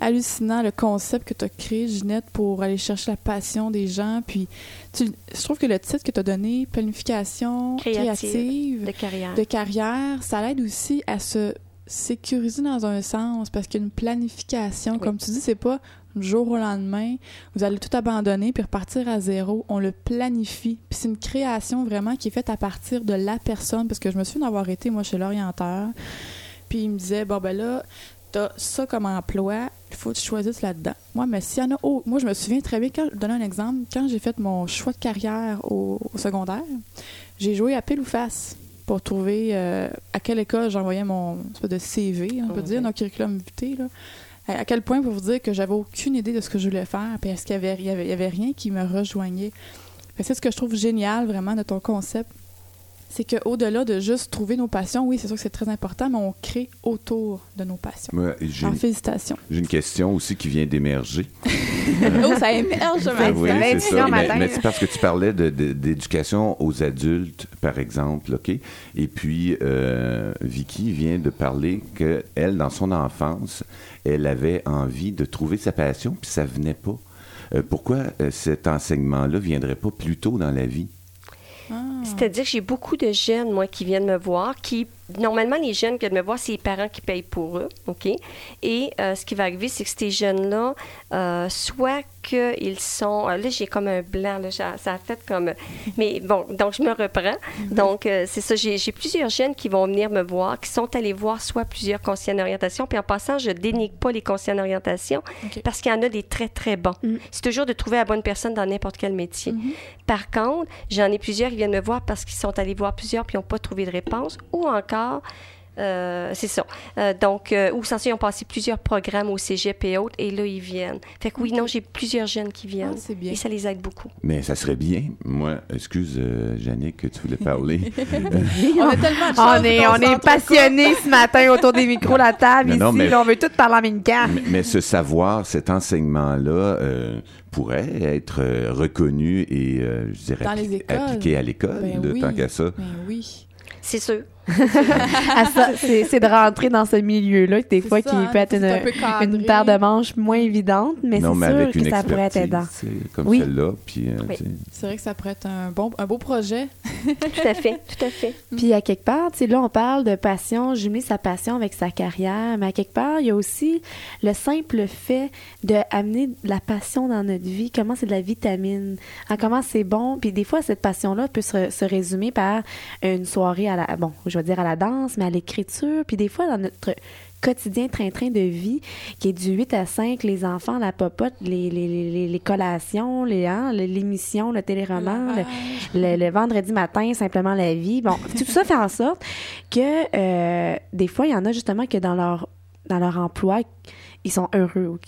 [SPEAKER 3] hallucinant le concept que tu as créé, Ginette, pour aller chercher la passion des gens. Puis, tu, je trouve que le titre que tu as donné, planification
[SPEAKER 5] Créative.
[SPEAKER 3] créative
[SPEAKER 5] De carrière.
[SPEAKER 3] de carrière, ça l'aide aussi à se sécuriser dans un sens parce qu'il y a une planification.
[SPEAKER 5] Oui.
[SPEAKER 3] Comme tu dis, c'est pas du jour au lendemain, vous allez tout abandonner puis repartir à zéro. On le planifie. Puis c'est une création vraiment qui est faite à partir de la personne parce que je me souviens d'avoir été, moi, chez l'orienteur. Puis il me disait, bon, ben là, t'as ça comme emploi, il faut que tu choisisses là-dedans. Moi, mais s'il y en a autre, moi, je me souviens très bien, quand, je vais donner un exemple, quand j'ai fait mon choix de carrière au, au secondaire, j'ai joué à pile ou face pour trouver euh, à quelle école j'envoyais mon espèce de CV, on peut
[SPEAKER 5] Ok.
[SPEAKER 3] dire, notre curriculum vitae, là. À à quel point pour vous dire que j'avais aucune idée de ce que je voulais faire, parce qu'il y avait, il y avait, il y avait rien qui me rejoignait? C'est ce que je trouve génial vraiment de ton concept. C'est qu'au-delà de juste trouver nos passions, oui, c'est sûr que c'est très important, mais on crée autour de nos passions.
[SPEAKER 1] Moi, j'ai
[SPEAKER 3] Alors,
[SPEAKER 1] une,
[SPEAKER 3] félicitations.
[SPEAKER 1] j'ai une question aussi qui vient d'émerger.
[SPEAKER 3] oh, ça émerge matin.
[SPEAKER 1] oui,
[SPEAKER 2] c'est
[SPEAKER 1] ça. Mais,
[SPEAKER 2] matin,
[SPEAKER 1] mais
[SPEAKER 2] là.
[SPEAKER 1] c'est parce que tu parlais de- de- d'éducation aux adultes, par exemple, OK? Et puis, euh, Vicky vient de parler que elle, dans son enfance, elle avait envie de trouver sa passion, puis ça venait pas. Euh, pourquoi euh, cet enseignement-là viendrait pas plus tôt dans la vie?
[SPEAKER 3] Ah.
[SPEAKER 5] C'est-à-dire que j'ai beaucoup de jeunes, moi, qui viennent me voir, qui normalement, les jeunes qui viennent me voir, c'est les parents qui payent pour eux, OK? Et euh, ce qui va arriver, c'est que ces jeunes-là, euh, soit qu'ils sont... euh, là, j'ai comme un blanc, là, ça a fait comme... Mais bon, donc je me reprends. Donc, euh, c'est ça, j'ai plusieurs jeunes qui vont venir me voir, qui sont allés voir soit plusieurs conseillers en orientation, puis en passant, je dénigre pas les conseillers en orientation,
[SPEAKER 3] OK.
[SPEAKER 5] parce qu'il y en a des très, très bons.
[SPEAKER 2] Mm.
[SPEAKER 5] C'est toujours de trouver la bonne personne dans n'importe quel métier. Par contre, j'en ai plusieurs qui viennent me voir parce qu'ils sont allés voir plusieurs puis n'ont pas trouvé de réponse, ou encore, euh, c'est ça. Euh, donc, euh, ou sans ça, ils ont passé plusieurs programmes au cégep et autres, et là, ils viennent. Fait que oui, non, j'ai plusieurs jeunes qui viennent.
[SPEAKER 3] Ah, c'est bien.
[SPEAKER 5] Et ça les aide beaucoup.
[SPEAKER 1] Mais ça serait bien. Moi, excuse, euh, Jannick, que tu voulais parler.
[SPEAKER 3] On a tellement de choses
[SPEAKER 2] On est, on est passionnés ce matin autour des micros, la table
[SPEAKER 1] Mais
[SPEAKER 2] ici.
[SPEAKER 1] non, mais-
[SPEAKER 2] là, on veut tout parler en même temps.
[SPEAKER 1] mais, mais ce savoir, cet enseignement-là, euh, pourrait être euh, reconnu et, euh, je dirais,
[SPEAKER 3] Dans les
[SPEAKER 1] appli-
[SPEAKER 3] écoles.
[SPEAKER 1] appliqué à l'école,
[SPEAKER 3] Ben
[SPEAKER 1] de
[SPEAKER 3] oui.
[SPEAKER 1] tant qu'à ça.
[SPEAKER 3] Ben oui.
[SPEAKER 5] C'est sûr.
[SPEAKER 2] Ça, c'est de rentrer dans ce milieu-là, des fois,
[SPEAKER 3] ça,
[SPEAKER 2] qui
[SPEAKER 3] hein,
[SPEAKER 2] peut être
[SPEAKER 3] un
[SPEAKER 2] une, une paire de manches moins évidente, mais c'est sûr
[SPEAKER 1] avec
[SPEAKER 2] que
[SPEAKER 1] une
[SPEAKER 2] ça pourrait être aidant.
[SPEAKER 1] comme
[SPEAKER 2] Oui.
[SPEAKER 1] celle-là. Puis, euh,
[SPEAKER 5] Oui.
[SPEAKER 3] C'est vrai que ça pourrait être un, bon, un beau projet.
[SPEAKER 5] Tout à fait, tout à fait.
[SPEAKER 2] Puis à quelque part, tu sais, là, on parle de passion, jumeler sa passion avec sa carrière, mais à quelque part, il y a aussi le simple fait d'amener de la passion dans notre vie, comment c'est de la vitamine, hein, comment c'est bon. Puis des fois, cette passion-là peut se, se résumer par une soirée à la, bon, je vais dire à la danse, mais à l'écriture. Puis des fois, dans notre quotidien train-train de vie, qui est du 8 à 5, les enfants, la popote, les, les, les, les collations, les, hein, l'émission, le téléroman, le- le vendredi matin, simplement la vie. Bon, tout ça fait en sorte que euh, des fois, il y en a justement que dans leur, dans leur emploi, ils sont heureux.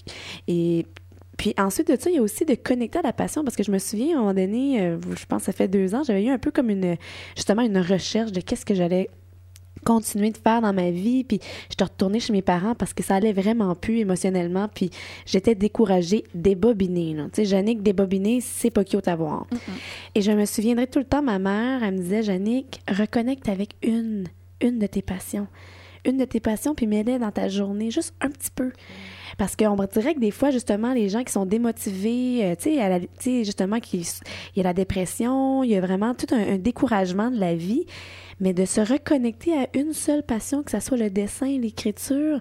[SPEAKER 2] Et puis ensuite de ça, il y a aussi de connecter à la passion parce que je me souviens à un moment donné, euh, je pense que ça fait deux ans, j'avais eu un peu comme une justement une recherche de qu'est-ce que j'allais continuer de faire dans ma vie. Puis j'étais retournée chez mes parents parce que ça allait vraiment plus émotionnellement. Puis j'étais découragée débobinée tu sais Jannick débobinée c'est pas cute à voir. Et je me souviendrai tout le temps, ma mère, elle me disait, Jannick, reconnecte avec une, une de tes passions. Une de tes passions, puis mets-les dans ta journée, juste un petit peu. Parce qu'on dirait que des fois, justement, les gens qui sont démotivés, euh, tu sais, justement, il y a la dépression, il y a vraiment tout un, un découragement de la vie, mais de se reconnecter à une seule passion, que ce soit le dessin, l'écriture,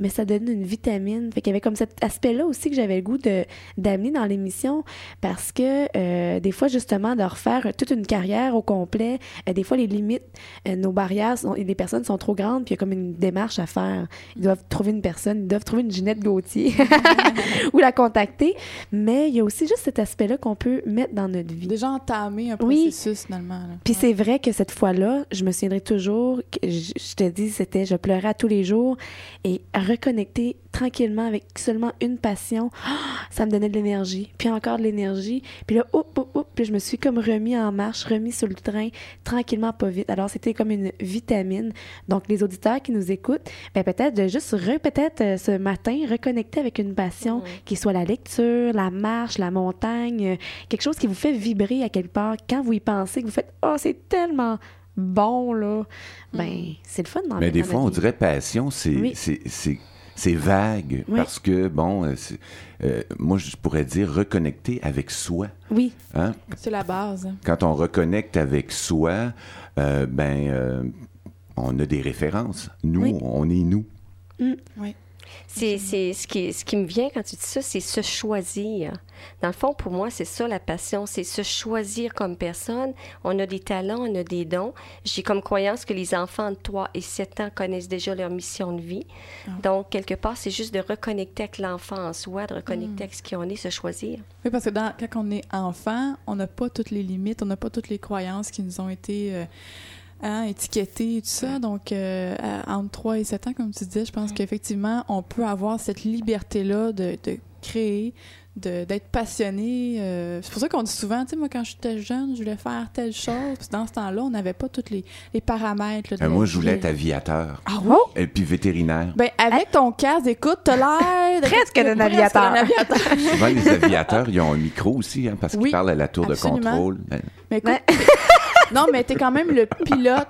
[SPEAKER 2] mais ça donne une vitamine. Fait qu'il y avait comme cet aspect-là aussi que j'avais le goût de d'amener dans l'émission parce que euh, des fois, justement, de refaire toute une carrière au complet, euh, des fois, les limites, euh, nos barrières, sont, les personnes sont trop grandes, puis il y a comme une démarche à faire. Ils doivent trouver une personne, ils doivent trouver une Ginette Gauthier ou la contacter. Mais il y a aussi juste cet aspect-là qu'on peut mettre dans notre vie.
[SPEAKER 3] Déjà entamé un
[SPEAKER 2] Oui.
[SPEAKER 3] processus, finalement.
[SPEAKER 2] Puis
[SPEAKER 3] Ouais.
[SPEAKER 2] c'est vrai que cette fois-là, je me souviendrai toujours, que je, je te dis, c'était, je pleurais à tous les jours et reconnecter tranquillement avec seulement une passion, ça me donnait de l'énergie, puis encore de l'énergie. Puis là, oup, oup, oup, puis je me suis comme remis en marche, remis sur le train, tranquillement, pas vite. Alors c'était comme une vitamine. Donc les auditeurs qui nous écoutent, ben peut-être de juste, re- peut-être euh, ce matin, reconnecter avec une passion, qui soit la lecture, la marche, la montagne, euh, quelque chose qui vous fait vibrer à quelque part. Quand vous y pensez, que vous faites, oh, c'est tellement bon, là. Ben, c'est le fun d'en
[SPEAKER 1] Mais des
[SPEAKER 2] dans
[SPEAKER 1] fois, on dirait passion, c'est
[SPEAKER 2] Oui.
[SPEAKER 1] c'est- c'est- c'est vague.
[SPEAKER 2] Oui.
[SPEAKER 1] Parce que, bon, euh, euh, moi, je pourrais dire reconnecter avec soi.
[SPEAKER 2] Oui,
[SPEAKER 1] Hein?
[SPEAKER 3] C'est la base.
[SPEAKER 1] Quand on reconnecte avec soi, euh, ben, euh, on a des références. Nous,
[SPEAKER 2] Oui.
[SPEAKER 1] on est nous.
[SPEAKER 3] Oui.
[SPEAKER 5] C'est, c'est ce, qui, ce qui me vient quand tu dis ça, c'est se choisir. Dans le fond, pour moi, c'est ça la passion, c'est se choisir comme personne. On a des talents, on a des dons. J'ai comme croyance que les enfants de 3 et 7 ans connaissent déjà leur mission de vie. Donc, quelque part, c'est juste de reconnecter avec l'enfant en soi, de reconnecter avec ce qu'on est, se choisir.
[SPEAKER 3] Oui, parce que dans- quand on est enfant, on n'a pas toutes les limites, on n'a pas toutes les croyances qui nous ont été euh, hein, étiquetées et tout ça. Donc, euh, à- entre 3 et 7 ans, comme tu disais, je pense qu'effectivement, on peut avoir cette liberté-là de, de créer, de- d'être passionné. euh, c'est pour ça qu'on dit souvent, tu sais, moi, quand j'étais jeune, je voulais faire telle chose. Puis dans ce temps-là, on n'avait pas tous les, les paramètres. là, de
[SPEAKER 1] Euh, moi, je voulais être aviateur.
[SPEAKER 3] Ah oui?
[SPEAKER 1] Et puis vétérinaire.
[SPEAKER 3] Ben, avec ton casque, écoute, t'as l'air...
[SPEAKER 2] Presque d'un aviateur.
[SPEAKER 1] Souvent, les aviateurs, ils ont un micro aussi, hein, parce qu'ils parlent à la tour
[SPEAKER 3] absolument.
[SPEAKER 1] de contrôle.
[SPEAKER 3] Mais écoute,
[SPEAKER 2] Ouais.
[SPEAKER 3] Non, mais t'es quand même le pilote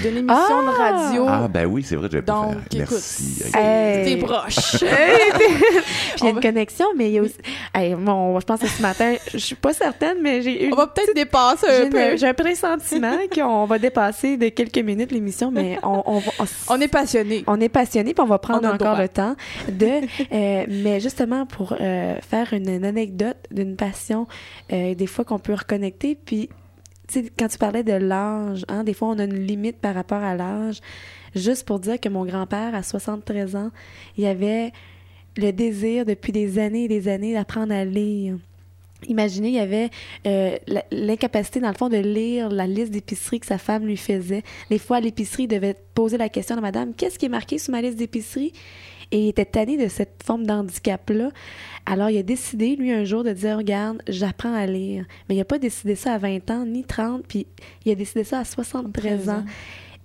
[SPEAKER 3] d'une émission de radio.
[SPEAKER 1] Ah, ben oui, c'est vrai, j'avais pas fait. Merci.
[SPEAKER 2] Hey.
[SPEAKER 3] T'es proche.
[SPEAKER 2] Puis il y a une
[SPEAKER 3] va-
[SPEAKER 2] connexion, mais il y a aussi. Hey, bon, je pense que ce matin, je suis pas certaine, mais j'ai eu.
[SPEAKER 3] On va peut-être dépasser
[SPEAKER 2] J'ai
[SPEAKER 3] un peu.
[SPEAKER 2] j'ai un pressentiment qu'on va dépasser de quelques minutes l'émission, mais on, on, va-
[SPEAKER 3] On est passionné.
[SPEAKER 2] on est passionné, puis on va prendre
[SPEAKER 3] On a le
[SPEAKER 2] encore
[SPEAKER 3] droit.
[SPEAKER 2] le temps de. euh, mais justement, pour euh, faire une, une anecdote d'une passion, euh, des fois qu'on peut reconnecter, puis. Tu sais, quand tu parlais de l'âge, hein, des fois on a une limite par rapport à l'âge. Juste pour dire que mon grand-père, à 73 ans, il avait le désir depuis des années et des années d'apprendre à lire. Imaginez, il y avait euh, l'incapacité, dans le fond, de lire la liste d'épicerie que sa femme lui faisait. Des fois, à l'épicerie, il devait poser la question à madame Qu'est-ce qui est marqué sur ma liste d'épicerie Et il était tanné de cette forme d'handicap-là. Alors, il a décidé, lui, un jour, de dire Regarde, j'apprends à lire. Mais il n'a pas décidé ça à 20 ans, ni 30, puis il a décidé ça à 73 ans.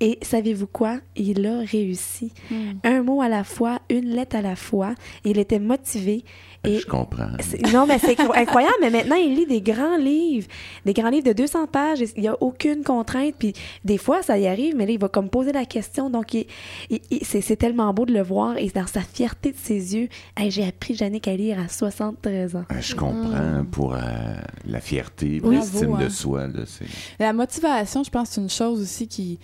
[SPEAKER 2] Et savez-vous quoi? Il a réussi.
[SPEAKER 3] Hmm.
[SPEAKER 2] Un mot à la fois, une lettre à la fois. Il était motivé. Et
[SPEAKER 1] Je comprends.
[SPEAKER 2] Non, mais c'est incro- incroyable. Mais maintenant, il lit des grands livres, des grands livres de 200 pages. et Il n'y a aucune contrainte. Puis des fois, ça y arrive, mais là, il va comme poser la question. Donc, c'est tellement beau de le voir. Et dans sa fierté de ses yeux, Hey, j'ai appris Jannick à lire à 73 ans.
[SPEAKER 1] Euh, Je comprends pour euh, la fierté,
[SPEAKER 3] Oui.
[SPEAKER 1] l'estime de
[SPEAKER 3] hein.
[SPEAKER 1] soi. Là.
[SPEAKER 3] La motivation, je pense, c'est une chose aussi qui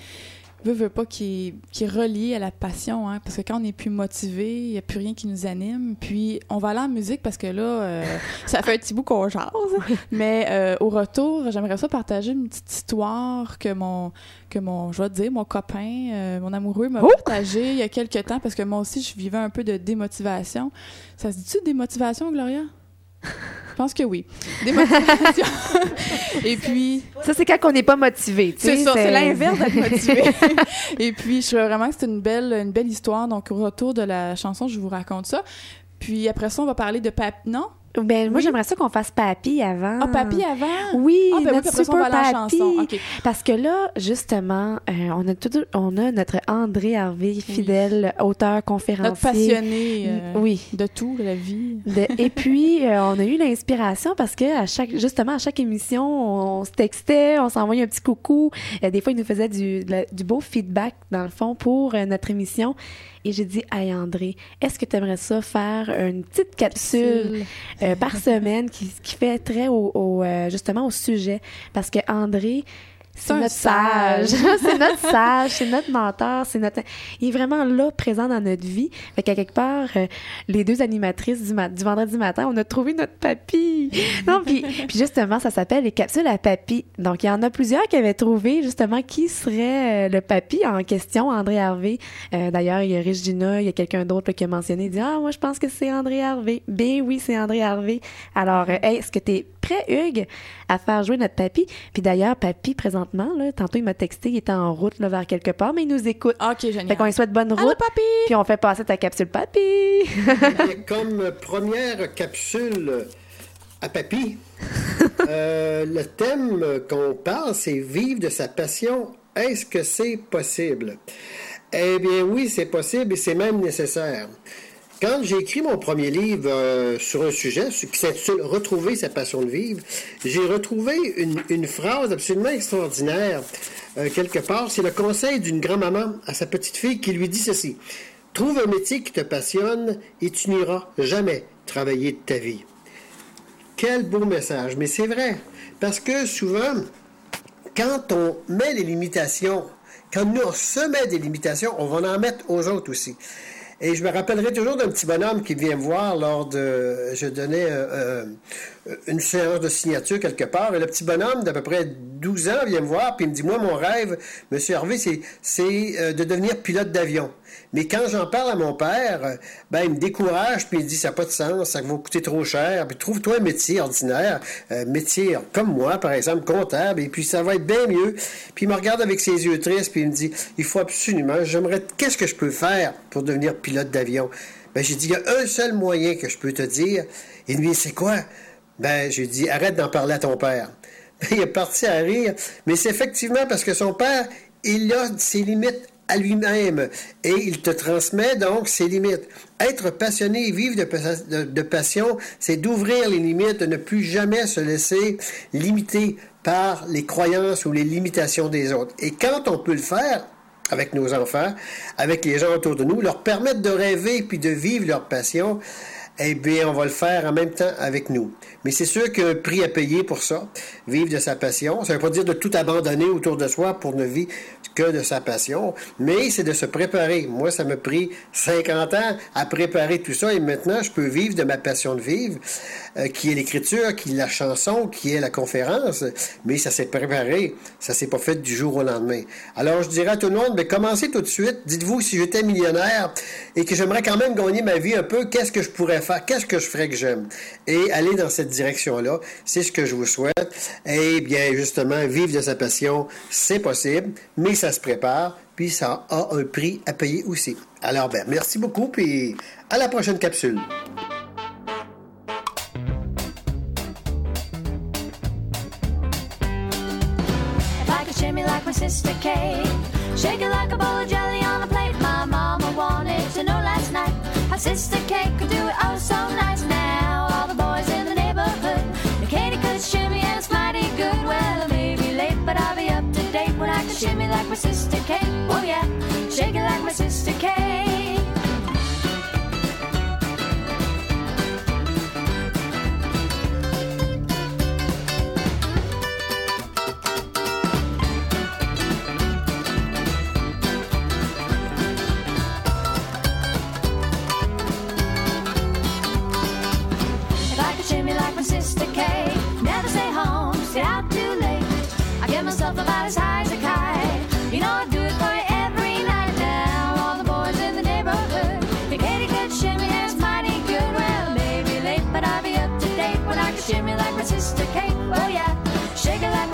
[SPEAKER 3] veut, veut pas, qui, qui est reliée à la passion. Hein, parce que quand on n'est plus motivé, il n'y a plus rien qui nous anime. Puis, on va aller en musique parce que là, euh, ça fait un petit bout qu'on jase. Mais euh, au retour, j'aimerais ça partager une petite histoire que mon, que mon je vais te dire, mon copain, euh, mon amoureux m'a
[SPEAKER 2] Oh!
[SPEAKER 3] partagé il y a quelques temps parce que moi aussi, je vivais un peu de démotivation. Ça se dit-tu démotivation, Gloria? Je pense que oui. Démotivation. Et puis,
[SPEAKER 2] Ça, c'est quand on n'est pas motivé. tu
[SPEAKER 3] c'est
[SPEAKER 2] sais,
[SPEAKER 3] ça, c'est l'inverse d'être motivé. Et puis, je trouvais vraiment que c'était une belle, une belle histoire. Donc, au retour de la chanson, je vous raconte ça. Puis après ça, on va parler de Papy.
[SPEAKER 2] Ben, moi,
[SPEAKER 3] Oui.
[SPEAKER 2] j'aimerais ça qu'on fasse Papy avant.
[SPEAKER 3] Ah, Papy avant?
[SPEAKER 2] Oui,
[SPEAKER 3] Ah, ben oui,
[SPEAKER 2] notre
[SPEAKER 3] ça, va
[SPEAKER 2] super Papy.
[SPEAKER 3] OK.
[SPEAKER 2] Parce que là, justement, euh, on, a tout, on a notre André Harvey, fidèle auteur, conférencier.
[SPEAKER 3] Notre passionné euh,
[SPEAKER 2] Oui.
[SPEAKER 3] de tout, de la vie.
[SPEAKER 2] De- et puis, euh, on a eu l'inspiration parce que à chaque, justement, à chaque émission, on, se textait, on s'envoyait un petit coucou. Euh, des fois, il nous faisait du, la- du beau feedback, dans le fond, pour notre émission. Et j'ai dit, hey André, est-ce que tu aimerais ça faire une petite capsule euh, par semaine qui, qui fait très au, au, euh, justement au sujet? Parce que André, c'est notre sage. c'est notre sage, c'est notre mentor, c'est notre. Il est vraiment là, présent dans notre vie. Fait qu'à quelque part, euh, les deux animatrices du, ma- du vendredi matin, on a trouvé notre papy. Non, puis, puis justement, ça s'appelle les capsules à papy. Donc, il y en a plusieurs qui avaient trouvé justement qui serait euh, le papy en question, André Harvey. Euh, D'ailleurs, il y a Regina, il y a quelqu'un d'autre qui a mentionné, il dit Ah, moi, je pense que c'est André Harvey. Ben oui, c'est André Harvey. Alors, hey, est-ce que tu es prêt, Hugues, à faire jouer notre papy? Puis d'ailleurs, papy, présentement, là, tantôt, il m'a texté, il était en route là, vers quelque part, mais il nous écoute.
[SPEAKER 3] OK, génial.
[SPEAKER 2] Fait qu'on lui souhaite bonne
[SPEAKER 3] Allô,
[SPEAKER 2] route,
[SPEAKER 3] papy!
[SPEAKER 2] puis on fait passer ta capsule papy.
[SPEAKER 6] Comme première capsule à papy, euh, le thème qu'on parle, c'est vivre de sa passion. Est-ce que c'est possible? Eh bien oui, c'est possible et c'est même nécessaire. Quand j'ai écrit mon premier livre euh, sur un sujet qui s'intitule Retrouver sa passion de vivre, j'ai retrouvé une, phrase absolument extraordinaire euh, quelque part. C'est le conseil d'une grand-maman à sa petite fille qui lui dit ceci. Trouve un métier qui te passionne et tu n'iras jamais travailler de ta vie. Quel beau message, mais c'est vrai. Parce que souvent, quand on met les limitations, quand nous on se met des limitations, on va en mettre aux autres aussi. Et je me rappellerai toujours d'un petit bonhomme qui vient me voir lors de... Je donnais euh, euh, une séance de signature quelque part, et le petit bonhomme d'à peu près 12 ans vient me voir, puis il me dit, moi, mon rêve, Monsieur c'est, c'est euh, de devenir pilote d'avion. Mais quand j'en parle à mon père, euh, ben, il me décourage, puis il dit, ça n'a pas de sens, ça va coûter trop cher, puis trouve-toi un métier ordinaire, euh, métier comme moi, par exemple, comptable, et puis ça va être bien mieux. Puis il me regarde avec ses yeux tristes, puis il me dit, il faut absolument, j'aimerais, qu'est-ce que je peux faire pour devenir pilote d'avion? Ben, j'ai dit, il y a un seul moyen que je peux te dire. Il me dit, c'est quoi? Ben, j'ai dit, arrête d'en parler à ton père. il est parti à rire. Mais c'est effectivement parce que son père, il a ses limites à lui-même et il te transmet donc ses limites. Être passionné et vivre de, pa- de- de passion, c'est d'ouvrir les limites, de ne plus jamais se laisser limiter par les croyances ou les limitations des autres. Et quand on peut le faire, avec nos enfants, avec les gens autour de nous, leur permettre de rêver puis de vivre leur passion, eh bien, on va le faire en même temps avec nous. Mais c'est sûr qu'il prix à payer pour ça, vivre de sa passion. Ça ne veut pas dire de tout abandonner autour de soi pour ne vivre que de sa passion, mais c'est de se préparer. Moi, ça m'a pris 50 ans à préparer tout ça et maintenant, je peux vivre de ma passion de vivre, euh, qui est l'écriture, qui est la chanson, qui est la conférence, mais ça s'est préparé. Ça s'est pas fait du jour au lendemain. Alors, je dirais à tout le monde, mais commencez tout de suite. Dites-vous, si j'étais millionnaire et que j'aimerais quand même gagner ma vie un peu, qu'est-ce que je pourrais faire? Qu'est-ce que je ferais que j'aime? Et aller dans cette direction-là, c'est ce que je vous souhaite. Et bien, justement, vivre de sa passion, c'est possible, mais ça se prépare, puis ça a un prix à payer aussi. Alors, ben, merci beaucoup, puis à la prochaine capsule.
[SPEAKER 7] Kate, shimmy like my sister Kate. Oh yeah, shake it like my sister Kate.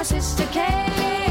[SPEAKER 7] My sister Kate.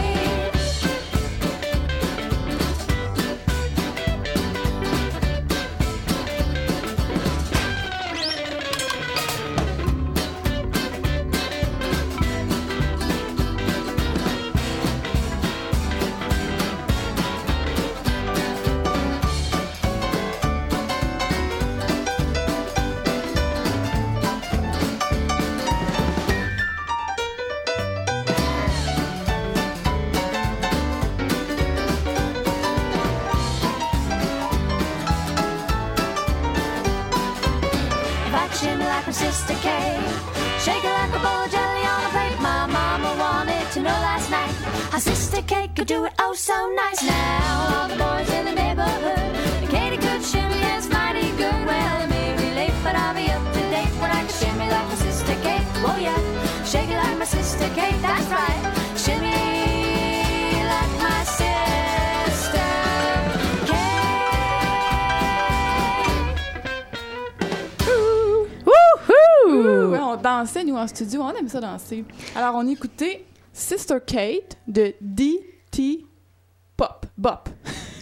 [SPEAKER 3] Ça danser. Alors, on écoutait Sister Kate de D.T. Pop. Bop.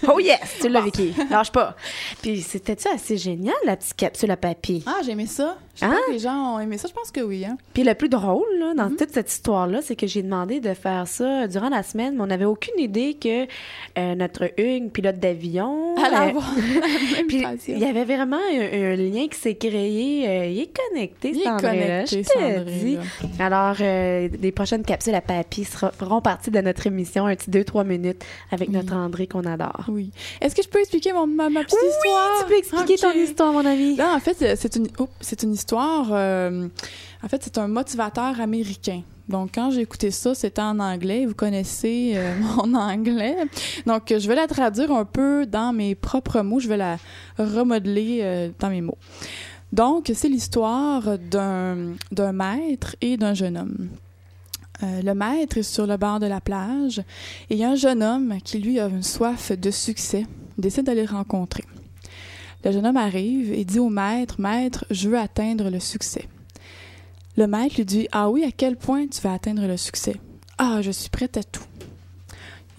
[SPEAKER 2] Oh yes, tu l'as, Vicky. Lâche pas. Puis c'était-tu assez génial, la petite capsule à papier?
[SPEAKER 3] Ah, j'ai aimé ça. Je
[SPEAKER 2] Hein?
[SPEAKER 3] les gens ont aimé ça. Je pense que oui. Hein?
[SPEAKER 2] Puis le plus drôle là, dans toute cette histoire-là, c'est que j'ai demandé de faire ça durant la semaine, mais on n'avait aucune idée que euh, notre Hugues, pilote d'avion, euh,
[SPEAKER 3] avoir
[SPEAKER 2] puis il y avait vraiment un, un lien qui s'est créé. euh, il est connecté,
[SPEAKER 3] Il est
[SPEAKER 2] je
[SPEAKER 3] connecté,
[SPEAKER 2] te dis. Alors, euh, les prochaines capsules à papier sera- feront partie de notre émission, un petit 2-3 minutes avec
[SPEAKER 3] Oui.
[SPEAKER 2] notre André qu'on adore.
[SPEAKER 3] Oui. Est-ce que je peux expliquer mon, ma, ma petite
[SPEAKER 2] tu peux expliquer ton histoire, mon ami.
[SPEAKER 3] Là, en fait, c'est- une, c'est une histoire. euh, en fait, c'est un motivateur américain. Donc, quand j'ai écouté ça, c'était en anglais. Vous connaissez euh, mon anglais. Donc, je vais la traduire un peu dans mes propres mots. Je vais la remodeler euh, dans mes mots. Donc, c'est l'histoire d'un d'un maître et d'un jeune homme. Euh, le maître est sur le bord de la plage et il y a un jeune homme qui, lui, a une soif de succès, décide d'aller le rencontrer. Le jeune homme arrive et dit au maître, Maître, je veux atteindre le succès. Le maître lui dit, Ah oui, à quel point tu vas atteindre le succès? Ah, je suis prête à tout.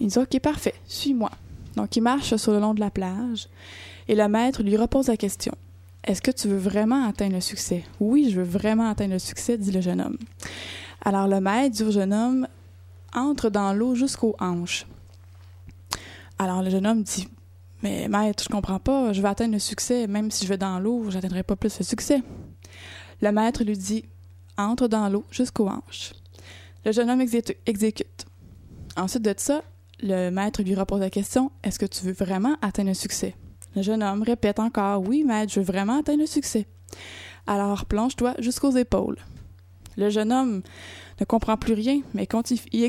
[SPEAKER 3] Il dit, Ok, parfait, suis-moi. Donc, il marche sur le long de la plage et le maître lui repose la question. Est-ce que tu veux vraiment atteindre le succès? Oui, je veux vraiment atteindre le succès, dit le jeune homme. Alors, le maître dit au jeune homme, entre dans l'eau jusqu'aux hanches. Alors, le jeune homme dit, mais maître, je comprends pas, je veux atteindre le succès, même si je vais dans l'eau, j'atteindrai pas plus le succès. Le maître lui dit Entre dans l'eau jusqu'aux hanches. Le jeune homme exécu- exécute. Ensuite de ça, le maître lui repose la question Est-ce que tu veux vraiment atteindre le succès? Le jeune homme répète encore Oui, maître, je veux vraiment atteindre le succès. Alors plonge-toi jusqu'aux épaules. Le jeune homme ne comprend plus rien, mais continue, il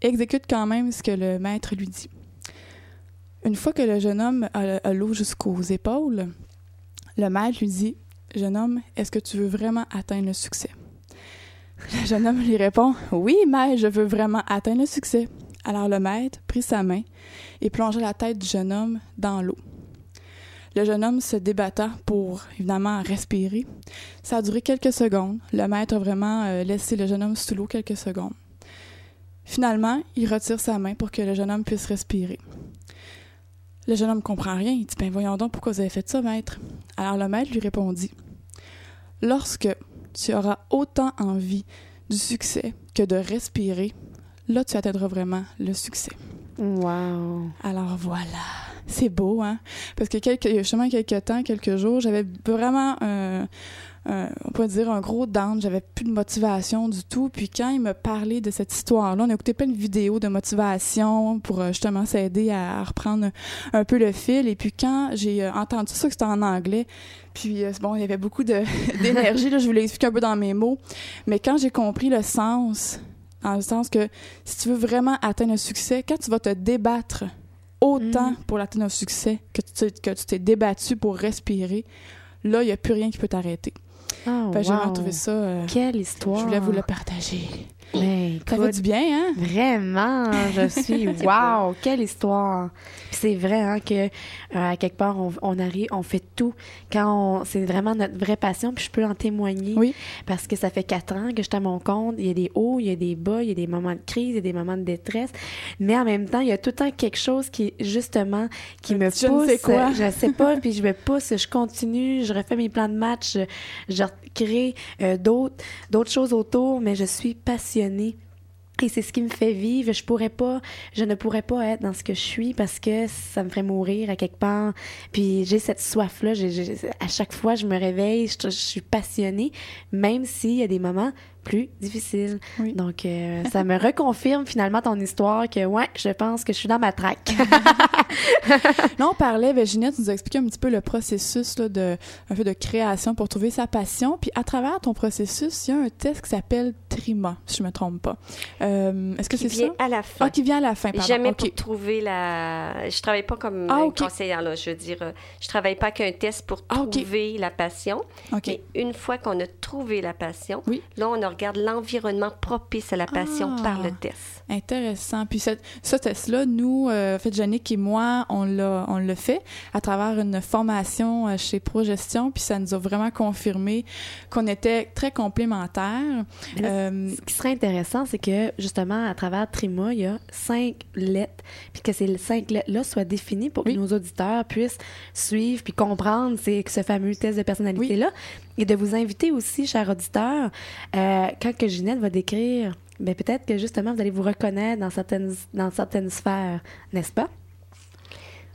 [SPEAKER 3] exécute quand même ce que le maître lui dit. Une fois que le jeune homme a, l'eau jusqu'aux épaules, le maître lui dit Jeune homme, est-ce que tu veux vraiment atteindre le succès Le jeune homme lui répond Oui, maître, je veux vraiment atteindre le succès. Alors le maître prit sa main et plongea la tête du jeune homme dans l'eau. Le jeune homme se débattant pour, évidemment, respirer. Ça a duré quelques secondes. Le maître a vraiment euh, laissé le jeune homme sous l'eau quelques secondes. Finalement, il retire sa main pour que le jeune homme puisse respirer. Le jeune homme comprend rien. Il dit Ben voyons donc, pourquoi vous avez fait ça, maître? Alors le maître lui répondit Lorsque tu auras autant envie du succès que de respirer, là tu atteindras vraiment le succès.
[SPEAKER 2] Wow.
[SPEAKER 3] Alors voilà, c'est beau, hein? Parce que quelques, il y a justement quelques temps, quelques jours, j'avais vraiment, un- un- on peut dire, un gros down. J'avais plus de motivation du tout. Puis quand il me parlait de cette histoire-là, on a écouté plein de vidéos de motivation pour euh, justement s'aider à, à reprendre un peu le fil. Et puis quand j'ai euh, entendu ça, que c'était en anglais, puis euh, bon, il y avait beaucoup d'énergie, je vous l'ai expliqué un peu dans mes mots. Mais quand j'ai compris le sens, dans le sens que si tu veux vraiment atteindre un succès, quand tu vas te débattre autant
[SPEAKER 2] Mm.
[SPEAKER 3] pour atteindre un succès que tu t'es- que tu t'es débattu pour respirer, là, il n'y a plus rien qui peut t'arrêter.
[SPEAKER 2] Oh,
[SPEAKER 3] que J'ai
[SPEAKER 2] wow.
[SPEAKER 3] vraiment trouvé ça. euh,
[SPEAKER 2] Quelle histoire.
[SPEAKER 3] je voulais vous le partager.
[SPEAKER 2] Mais
[SPEAKER 3] Ça fait du bien, hein?
[SPEAKER 2] Vraiment, je suis wow, quelle histoire. C'est vrai hein, que euh, à quelque part on, on arrive, on fait tout quand c'est vraiment notre vraie passion. Puis je peux en témoigner
[SPEAKER 3] Oui.
[SPEAKER 2] parce que ça fait quatre ans que je suis à mon compte. Il y a des hauts, il y a des bas, il y a des moments de crise, il y a des moments de détresse. Mais en même temps, il y a tout le temps quelque chose qui justement qui
[SPEAKER 3] Un
[SPEAKER 2] me
[SPEAKER 3] petit je ne
[SPEAKER 2] pousse.
[SPEAKER 3] sais quoi.
[SPEAKER 2] Je sais pas, puis je me pousse, je continue, je refais mes plans de match, je, je crée euh, d'autres d'autres choses autour, mais je suis passionnée. Et c'est ce qui me fait vivre. Je pourrais pas, je ne pourrais pas être dans ce que je suis parce que ça me ferait mourir à quelque part. Puis j'ai cette soif-là. À chaque fois, je me réveille, je, je suis passionnée, même s'il y a des moments plus difficiles.
[SPEAKER 3] Oui.
[SPEAKER 2] Donc, euh, ça me reconfirme finalement ton histoire que, ouais, je pense que je suis dans ma traque.
[SPEAKER 3] Là, on parlait, ben, Ginette nous a expliqué un petit peu le processus là, de, un peu de création pour trouver sa passion. Puis à travers ton processus, il y a un test qui s'appelle Trima, si je me trompe pas. Euh, Est-ce que
[SPEAKER 5] Qui
[SPEAKER 3] c'est
[SPEAKER 5] vient
[SPEAKER 3] ça?
[SPEAKER 5] à la fin.
[SPEAKER 3] Ah, qui vient à la fin, pardon.
[SPEAKER 5] Jamais
[SPEAKER 3] OK.
[SPEAKER 5] pour trouver la. Je travaille pas comme
[SPEAKER 3] Ah,
[SPEAKER 5] conseillère, là. Je veux dire, euh, je travaille pas qu'un test pour
[SPEAKER 3] Ah,
[SPEAKER 5] trouver la passion. Mais une fois qu'on a trouvé la passion,
[SPEAKER 3] Oui.
[SPEAKER 5] là, on regarde l'environnement propice à la passion
[SPEAKER 3] Ah.
[SPEAKER 5] par le test.
[SPEAKER 3] Intéressant. Puis cette- ce test-là, nous, euh, en fait, Jannick et moi, on l'a, on l'a fait à travers une formation euh, chez Progestion, puis ça nous a vraiment confirmé qu'on était très complémentaires.
[SPEAKER 2] Là,
[SPEAKER 3] Euh,
[SPEAKER 2] Ce qui serait intéressant, c'est que justement, à travers Trima, il y a cinq lettres, puis que ces cinq lettres-là soient définies pour
[SPEAKER 3] Oui.
[SPEAKER 2] que nos auditeurs puissent suivre puis comprendre c'est ce fameux test de personnalité-là. Et de vous inviter aussi, chers auditeurs, quand que Ginette va décrire, peut-être que justement, vous allez vous reconnaître dans certaines, dans certaines sphères, n'est-ce pas?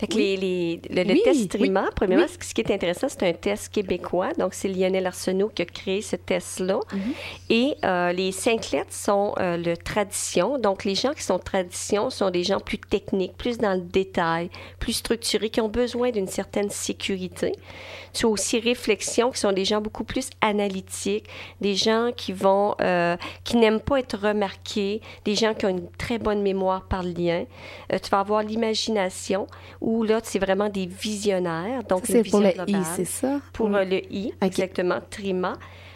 [SPEAKER 5] Fait que
[SPEAKER 2] Oui.
[SPEAKER 5] les, les- le, le test Trima, premièrement,
[SPEAKER 2] oui.
[SPEAKER 5] ce ce qui est intéressant, c'est un test québécois. Donc, c'est Lionel Arsenault qui a créé ce test-là.
[SPEAKER 2] Mhm.
[SPEAKER 5] Et euh, les cinq lettres sont euh, le tradition. Donc, les gens qui sont tradition sont des gens plus techniques, plus dans le détail, plus structurés, qui ont besoin d'une certaine sécurité. Tu as aussi réflexion, qui sont des gens beaucoup plus analytiques, des gens qui vont, euh, qui n'aiment pas être remarqués, des gens qui ont une très bonne mémoire par lien. Euh, tu vas avoir l'imagination, où là, c'est vraiment des visionnaires. Donc,
[SPEAKER 2] c'est pour le I, c'est ça?
[SPEAKER 5] Pour
[SPEAKER 2] Oui.
[SPEAKER 5] euh, le I,
[SPEAKER 2] Ok.
[SPEAKER 5] exactement, Trima.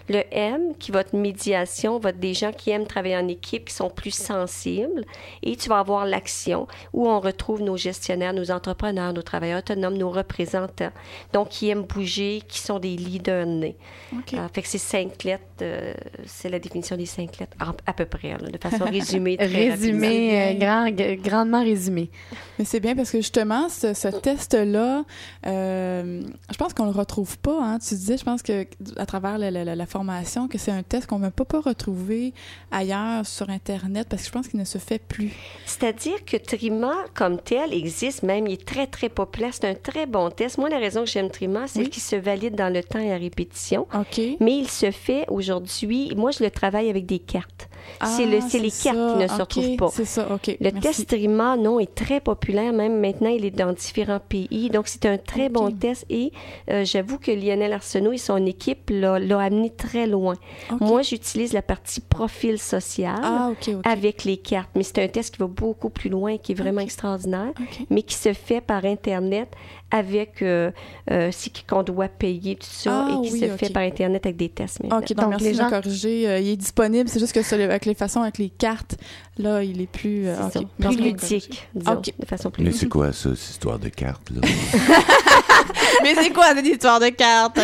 [SPEAKER 5] Le M, qui va être médiation, va être des gens qui aiment travailler en équipe, qui sont plus sensibles. Et tu vas avoir l'action, où on retrouve nos gestionnaires, nos entrepreneurs, nos travailleurs autonomes, nos représentants. Donc, qui aiment bouger, qui sont des leaders nés. Euh, fait que c'est cinq lettres, euh, c'est la définition des cinq lettres, à peu près, là, de façon résumée. très
[SPEAKER 2] Résumé, euh, grand, g- grandement résumé.
[SPEAKER 3] Mais c'est bien parce que justement, ce, ce test-là, euh, je pense qu'on le retrouve pas. Hein. Tu disais, je pense que à travers la, la- la- que c'est un test qu'on ne peut pas retrouver ailleurs sur Internet parce que je pense qu'il ne se fait plus.
[SPEAKER 5] C'est-à-dire que Trima, comme tel, existe même, il est très, très populaire. C'est un très bon test. Moi, la raison que j'aime Trima, c'est
[SPEAKER 3] Oui.
[SPEAKER 5] qu'il se valide dans le temps et à répétition.
[SPEAKER 3] OK.
[SPEAKER 5] Mais il se fait aujourd'hui, moi, je le travaille avec des cartes. c'est le, c'est les
[SPEAKER 3] ça.
[SPEAKER 5] cartes qui ne se retrouvent pas.
[SPEAKER 3] C'est ça, OK.
[SPEAKER 5] Le
[SPEAKER 3] merci.
[SPEAKER 5] test RIMA, non, est très populaire. Même maintenant, il est dans différents pays. Donc, c'est un très bon test. Et euh, j'avoue que Lionel Arsenault et son équipe l'a amené très loin. Moi, j'utilise la partie profil social
[SPEAKER 3] Ah,
[SPEAKER 5] avec les cartes. Mais c'est un test qui va beaucoup plus loin et qui est vraiment extraordinaire, mais qui se fait par Internet avec euh, euh, c'est qu'on doit payer tout ça
[SPEAKER 3] Ah,
[SPEAKER 5] et qui
[SPEAKER 3] oui,
[SPEAKER 5] se fait par Internet avec des tests. maintenant.
[SPEAKER 3] OK, donc,
[SPEAKER 2] Donc,
[SPEAKER 3] merci
[SPEAKER 2] les
[SPEAKER 3] de
[SPEAKER 2] gens-
[SPEAKER 3] corriger. Euh, il est disponible. C'est juste que ça, avec les façons, avec les cartes, là, il est plus... euh,
[SPEAKER 5] C'est
[SPEAKER 3] OK,
[SPEAKER 5] ça.
[SPEAKER 3] merci
[SPEAKER 5] Plus
[SPEAKER 3] de
[SPEAKER 5] ludique, disons,
[SPEAKER 3] Ok.
[SPEAKER 5] de façon plus
[SPEAKER 1] Mais c'est quoi ça, cette histoire de cartes, là?
[SPEAKER 3] Mais c'est quoi cette histoire de cartes?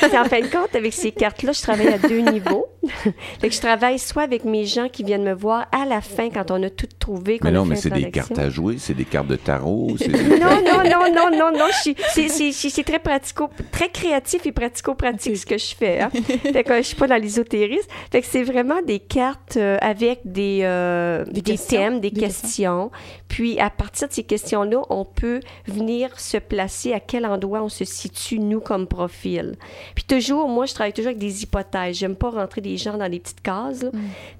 [SPEAKER 5] C'est en fin de compte, avec ces cartes-là, je travaille à deux niveaux. fait que je travaille soit avec mes gens qui viennent me voir à la fin quand on a tout trouvé,
[SPEAKER 1] Mais non, mais c'est des cartes à jouer, c'est des cartes de tarot. c'est-
[SPEAKER 5] Non, non, non, non, non, non, c'est- très pratico, très créatif et pratico-pratique ce que je fais. Hein. fait que je suis pas dans l'ésotérisme. Fait que c'est vraiment des cartes euh, avec des, euh,
[SPEAKER 3] Des
[SPEAKER 5] thèmes, des,
[SPEAKER 3] Des
[SPEAKER 5] questions. Puis à partir de ces questions-là, on peut venir se placer à quel endroit on se situe, nous, comme profil. Puis toujours, moi, je travaille toujours avec des hypothèses. J'aime pas rentrer des gens dans des petites cases. là.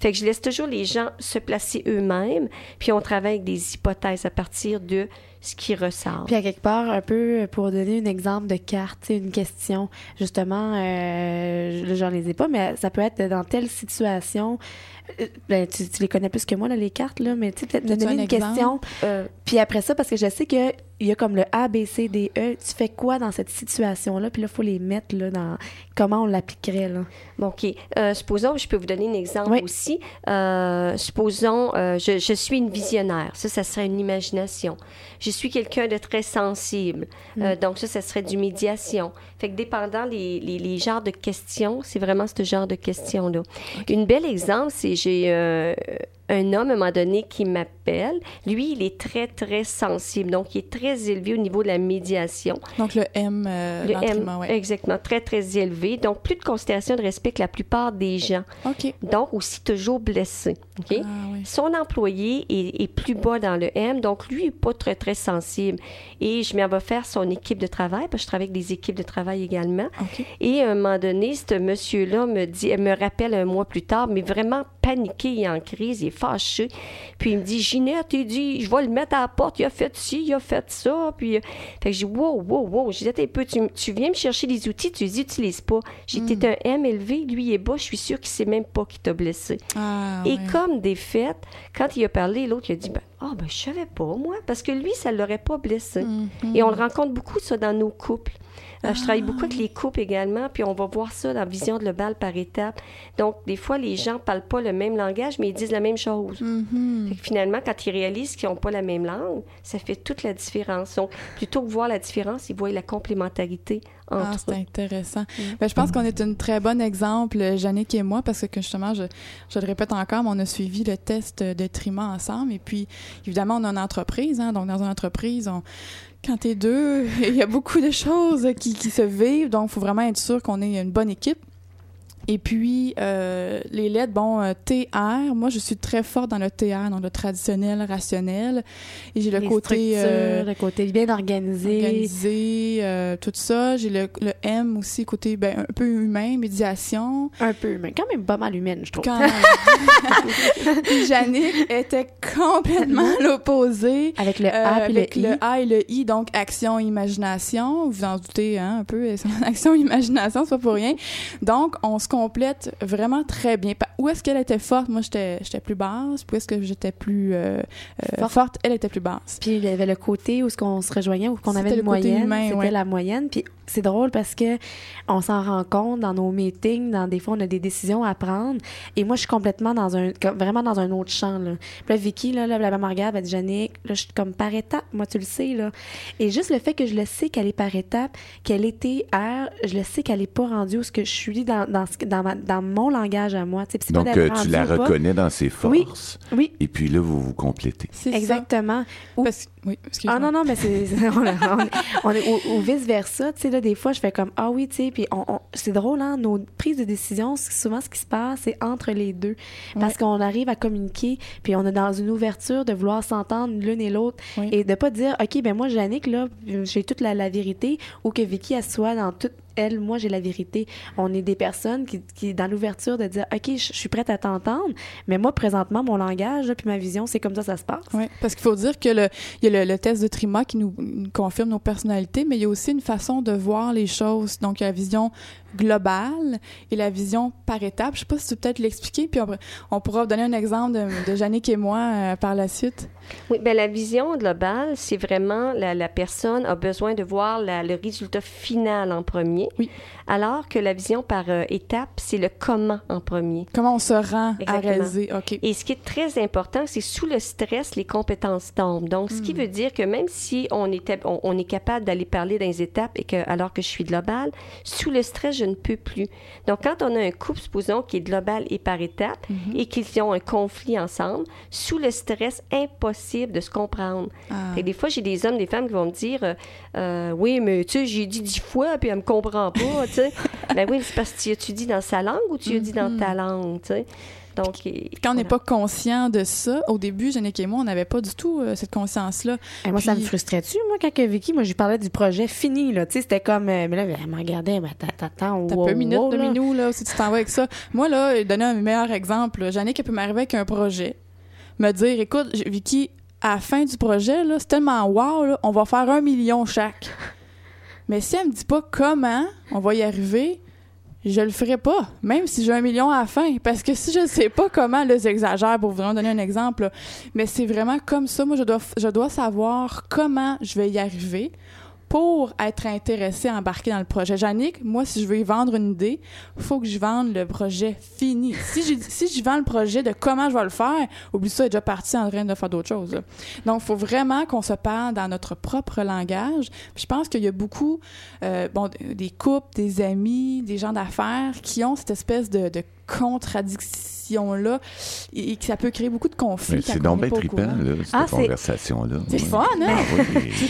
[SPEAKER 5] Fait que je laisse toujours les gens se placer eux-mêmes, puis on travaille avec des hypothèses à partir de ce qui ressort.
[SPEAKER 2] Puis à quelque part, un peu pour donner un exemple de carte, une question, justement, euh, là, j'en les ai pas, mais ça peut être dans telle situation. euh, Ben, tu, tu les connais plus que moi, là, les cartes, là, mais tu sais, peut-être me donner
[SPEAKER 3] un
[SPEAKER 2] une
[SPEAKER 3] exemple?
[SPEAKER 2] question.
[SPEAKER 5] Euh,
[SPEAKER 2] Puis après ça, parce que je sais qu'il y a comme le A, B, C, D, E, tu fais quoi dans cette situation-là? Puis là, il faut les mettre là, dans comment on l'appliquerait. Là?
[SPEAKER 5] Bon, OK. Euh, supposons, je peux vous donner un exemple
[SPEAKER 2] Oui.
[SPEAKER 5] aussi. Euh, supposons, euh, je, je suis une visionnaire. Ça, ça serait une imagination. Je suis quelqu'un de très sensible. Euh, donc, ça, ça serait du médiation. Fait que dépendant les, les, les genres de questions, c'est vraiment ce genre de questions-là. Une belle exemple, c'est j'ai un homme, à un moment donné, qui m'appelle. Lui, il est très, très sensible. Donc, il est très élevé au niveau de la médiation.
[SPEAKER 3] Donc, le M, euh,
[SPEAKER 5] Le M,
[SPEAKER 3] l'entraînement, ouais.
[SPEAKER 5] exactement, très, très élevé. Donc, plus de considération de respect que la plupart des gens. Donc, aussi toujours blessé.
[SPEAKER 3] Ah, oui.
[SPEAKER 5] Son employé est, est plus bas dans le M, donc lui, il n'est pas très, très sensible. Et je m'en vais faire son équipe de travail, parce que je travaille avec des équipes de travail également. Et à un moment donné, ce monsieur-là me dit, me rappelle un mois plus tard, mais vraiment paniqué et en crise, il est fâché. Puis il me dit, Il dit, je vais le mettre à la porte, il a fait ci, il a fait ça. Puis, euh, fait que je dis, wow, wow, wow. Dis, attends un peu, tu, tu viens me chercher des outils, tu les utilises pas. J'ai dit, t'es un M élevé, lui, il est bas, je suis sûre qu'il sait même pas qu'il t'a blessé.
[SPEAKER 3] Ah,
[SPEAKER 5] Et comme des faits, quand il a parlé, l'autre il a dit ben, Ah, ben, je savais pas, moi, parce que lui, ça l'aurait pas blessé.
[SPEAKER 3] Mhm.
[SPEAKER 5] Et on le rencontre beaucoup, ça, dans nos couples. Euh, je travaille
[SPEAKER 3] Ah.
[SPEAKER 5] beaucoup avec les couples également, puis on va voir ça dans Vision de le bal par étapes. Donc, des fois, les gens parlent pas le même langage, mais ils disent la même chose.
[SPEAKER 3] Mhm.
[SPEAKER 5] Fait que finalement, quand ils réalisent qu'ils n'ont pas la même langue, ça fait toute la différence. Donc, plutôt que voir la différence, ils voient la complémentarité
[SPEAKER 3] Ah,
[SPEAKER 5] entre
[SPEAKER 3] c'est
[SPEAKER 5] eux.
[SPEAKER 3] intéressant. Ben, je pense qu'on est un très bon exemple, Jannick et moi, parce que justement, je, je le répète encore, mais on a suivi le test de Trima ensemble. Et puis, évidemment, on a une entreprise. Hein, donc, dans une entreprise, on, quand t'es deux, il y a beaucoup de choses qui, qui se vivent. Donc, faut vraiment être sûr qu'on ait une bonne équipe. Et puis, euh, les lettres, bon, euh, TR, moi, je suis très forte dans le TR, dans le traditionnel, rationnel. Et j'ai le
[SPEAKER 2] Les
[SPEAKER 3] côté... euh,
[SPEAKER 2] le côté bien organisé.
[SPEAKER 3] organisé, euh, tout ça. J'ai le, le M aussi, côté ben, un peu humain, médiation.
[SPEAKER 2] Un peu, mais quand même pas mal humaine, je trouve.
[SPEAKER 3] Quand Jannick était complètement l'opposé.
[SPEAKER 2] Avec le A puis
[SPEAKER 3] avec
[SPEAKER 2] le I.
[SPEAKER 3] A et le I, donc action, imagination. Vous en doutez hein, un peu, action, imagination, c'est pas pour rien. Donc, on se complète vraiment très bien. Où est-ce qu'elle était forte? Moi, j'étais j'étais plus basse. Où est-ce que j'étais plus euh, euh,
[SPEAKER 2] Forte.
[SPEAKER 3] forte? Elle était plus basse.
[SPEAKER 2] Puis il y avait le côté où ce qu'on se rejoignait, où qu'on avait
[SPEAKER 3] le
[SPEAKER 2] moyenne, c'était
[SPEAKER 3] ouais.
[SPEAKER 2] la moyenne. Puis c'est drôle parce que on s'en rend compte dans nos meetings, dans des fois on a des décisions à prendre. Et moi je suis complètement dans un, comme- vraiment dans un autre champ là. Puis là Vicky là, là la maman regarde, elle dit Jannick, là je suis comme par étapes, moi tu le sais là. Et juste le fait que je le sais qu'elle est par étapes, qu'elle était R, je le sais qu'elle est pas rendue où ce que je suis dans dans, dans, ma- dans mon langage à moi. C'est pas
[SPEAKER 1] Donc,
[SPEAKER 2] d'être
[SPEAKER 1] euh, tu la
[SPEAKER 2] ou pas.
[SPEAKER 1] reconnais dans ses
[SPEAKER 2] Oui.
[SPEAKER 1] forces.
[SPEAKER 2] Oui,
[SPEAKER 1] Et puis là, vous vous complétez.
[SPEAKER 3] Ça.
[SPEAKER 2] exactement. Ou-
[SPEAKER 3] Parce- oui.
[SPEAKER 2] Ah non, non, mais c'est. on, on- on est ou, ou vice-versa. Tu sais, là, des fois, je fais comme Ah oui, tu sais, puis on, c'est drôle, hein, nos prises de décision, souvent, ce qui se passe, c'est entre les deux. Parce qu'on arrive à communiquer, puis on est dans une ouverture de vouloir s'entendre l'une et l'autre
[SPEAKER 3] Oui.
[SPEAKER 2] et de pas dire OK, ben moi, Jannick, là, j'ai toute la, la vérité, ou que Vicky, elle soit dans toute elle, moi, j'ai la vérité. On est des personnes qui, qui dans l'ouverture de dire, OK, je suis prête à t'entendre, mais moi, présentement, mon langage, là, puis ma vision, c'est comme ça, ça se passe.
[SPEAKER 3] Oui, parce qu'il faut dire que le, il y a le, le test de Trima qui nous, nous confirme nos personnalités, mais il y a aussi une façon de voir les choses. Donc, il y a la vision globale et la vision par étapes. Je sais pas si tu peux peut-être l'expliquer, puis on, on pourra donner un exemple de, de Jannick et moi euh, par la suite.
[SPEAKER 5] Oui, bien, la vision globale, c'est vraiment la, la personne a besoin de voir la- le résultat final en premier.
[SPEAKER 3] Oui.
[SPEAKER 5] Alors que la vision par euh, étape, c'est le comment en premier.
[SPEAKER 3] Comment on se rend à réaliser? OK.
[SPEAKER 5] Et ce qui est très important, c'est sous le stress, les compétences tombent. Donc, ce
[SPEAKER 3] Hmm.
[SPEAKER 5] qui veut dire que même si on, était, on, on est capable d'aller parler dans les étapes et que, alors que je suis globale, sous le stress, je ne peux plus. Donc, quand on a un couple, supposons, qui est global et par étapes
[SPEAKER 3] Mhm.
[SPEAKER 5] et qu'ils ont un conflit ensemble, sous le stress, impossible de se comprendre.
[SPEAKER 3] Ah.
[SPEAKER 5] Fait que des fois, j'ai des hommes, des femmes qui vont me dire euh, Euh, Oui, mais tu sais, j'ai dit dix fois, puis elle me comprend pas, tu sais. ben oui, c'est parce que tu dit dans sa langue ou tu as dit dans ta langue, tu sais? Donc, et-
[SPEAKER 3] quand on n'est
[SPEAKER 5] voilà.
[SPEAKER 3] pas conscient de ça, au début, Jannick et moi, on n'avait pas du tout euh, cette conscience-là.
[SPEAKER 2] Et moi, ça me frustrait-tu, moi, quand que Vicky, moi, je lui parlais du projet fini, là. Tu sais, c'était comme, euh, mais là, elle me regardait, mais attends, attends,
[SPEAKER 3] T'as
[SPEAKER 2] wow,
[SPEAKER 3] peu minute
[SPEAKER 2] wow,
[SPEAKER 3] de
[SPEAKER 2] là.
[SPEAKER 3] minou, là, si tu t'en vas avec ça. Moi, là, donner un meilleur exemple. Jannick, elle peut m'arriver avec un projet, me dire, écoute, Vicky, à la fin du projet, là, c'est tellement wow, là, on va faire un million chaque. Mais si elle me dit pas comment on va y arriver, je le ferai pas, même si j'ai un million à la fin. Parce que si je sais pas comment, là, j'exagère pour vraiment donner un exemple, mais c'est vraiment comme ça. Moi, je dois, je dois savoir comment je vais y arriver pour être intéressé à embarquer dans le projet. Jannick, moi, si je veux y vendre une idée, faut que je vende le projet fini. Si je, si je vends le projet de comment je vais le faire, oublie ça, elle est déjà parti en train de faire d'autres choses. Donc, il faut vraiment qu'on se parle dans notre propre langage. Je pense qu'il y a beaucoup, euh, bon, des couples, des amis, des gens d'affaires qui ont cette espèce de, de contradiction-là et, et que ça peut créer beaucoup de conflits.
[SPEAKER 1] Mais C'est
[SPEAKER 3] on
[SPEAKER 1] donc bien trippant, là, cette
[SPEAKER 2] Ah, c'est-
[SPEAKER 1] conversation-là.
[SPEAKER 3] C'est
[SPEAKER 1] Ouais.
[SPEAKER 3] fun, hein?
[SPEAKER 1] Ah oui.
[SPEAKER 3] Tu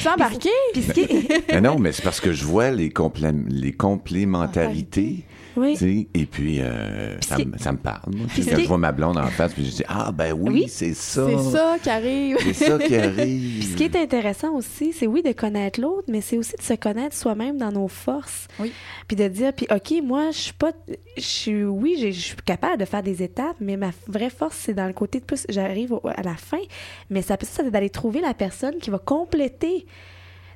[SPEAKER 2] est-
[SPEAKER 1] Mais non, mais c'est parce que je vois les, complé- les complémentarités.
[SPEAKER 2] Oui.
[SPEAKER 1] tu sais, Et puis, euh, ça, me- ça me parle.
[SPEAKER 2] Puis
[SPEAKER 1] Quand je vois ma blonde en face, puis je dis Ah, ben oui,
[SPEAKER 2] Oui.
[SPEAKER 1] c'est ça.
[SPEAKER 3] C'est ça qui arrive.
[SPEAKER 1] C'est ça qui
[SPEAKER 2] Puis
[SPEAKER 1] arrive.
[SPEAKER 2] ce qui est intéressant aussi, c'est oui de connaître l'autre, mais c'est aussi de se connaître soi-même dans nos forces.
[SPEAKER 3] Oui.
[SPEAKER 2] Puis de dire, puis OK, moi, je suis pas. Je suis, oui, j'ai- je suis capable de faire des étapes, mais ma vraie force, c'est dans le côté de plus. J'arrive à la fin, mais ça peut ça, c'est d'aller trouver la personne qui va compléter.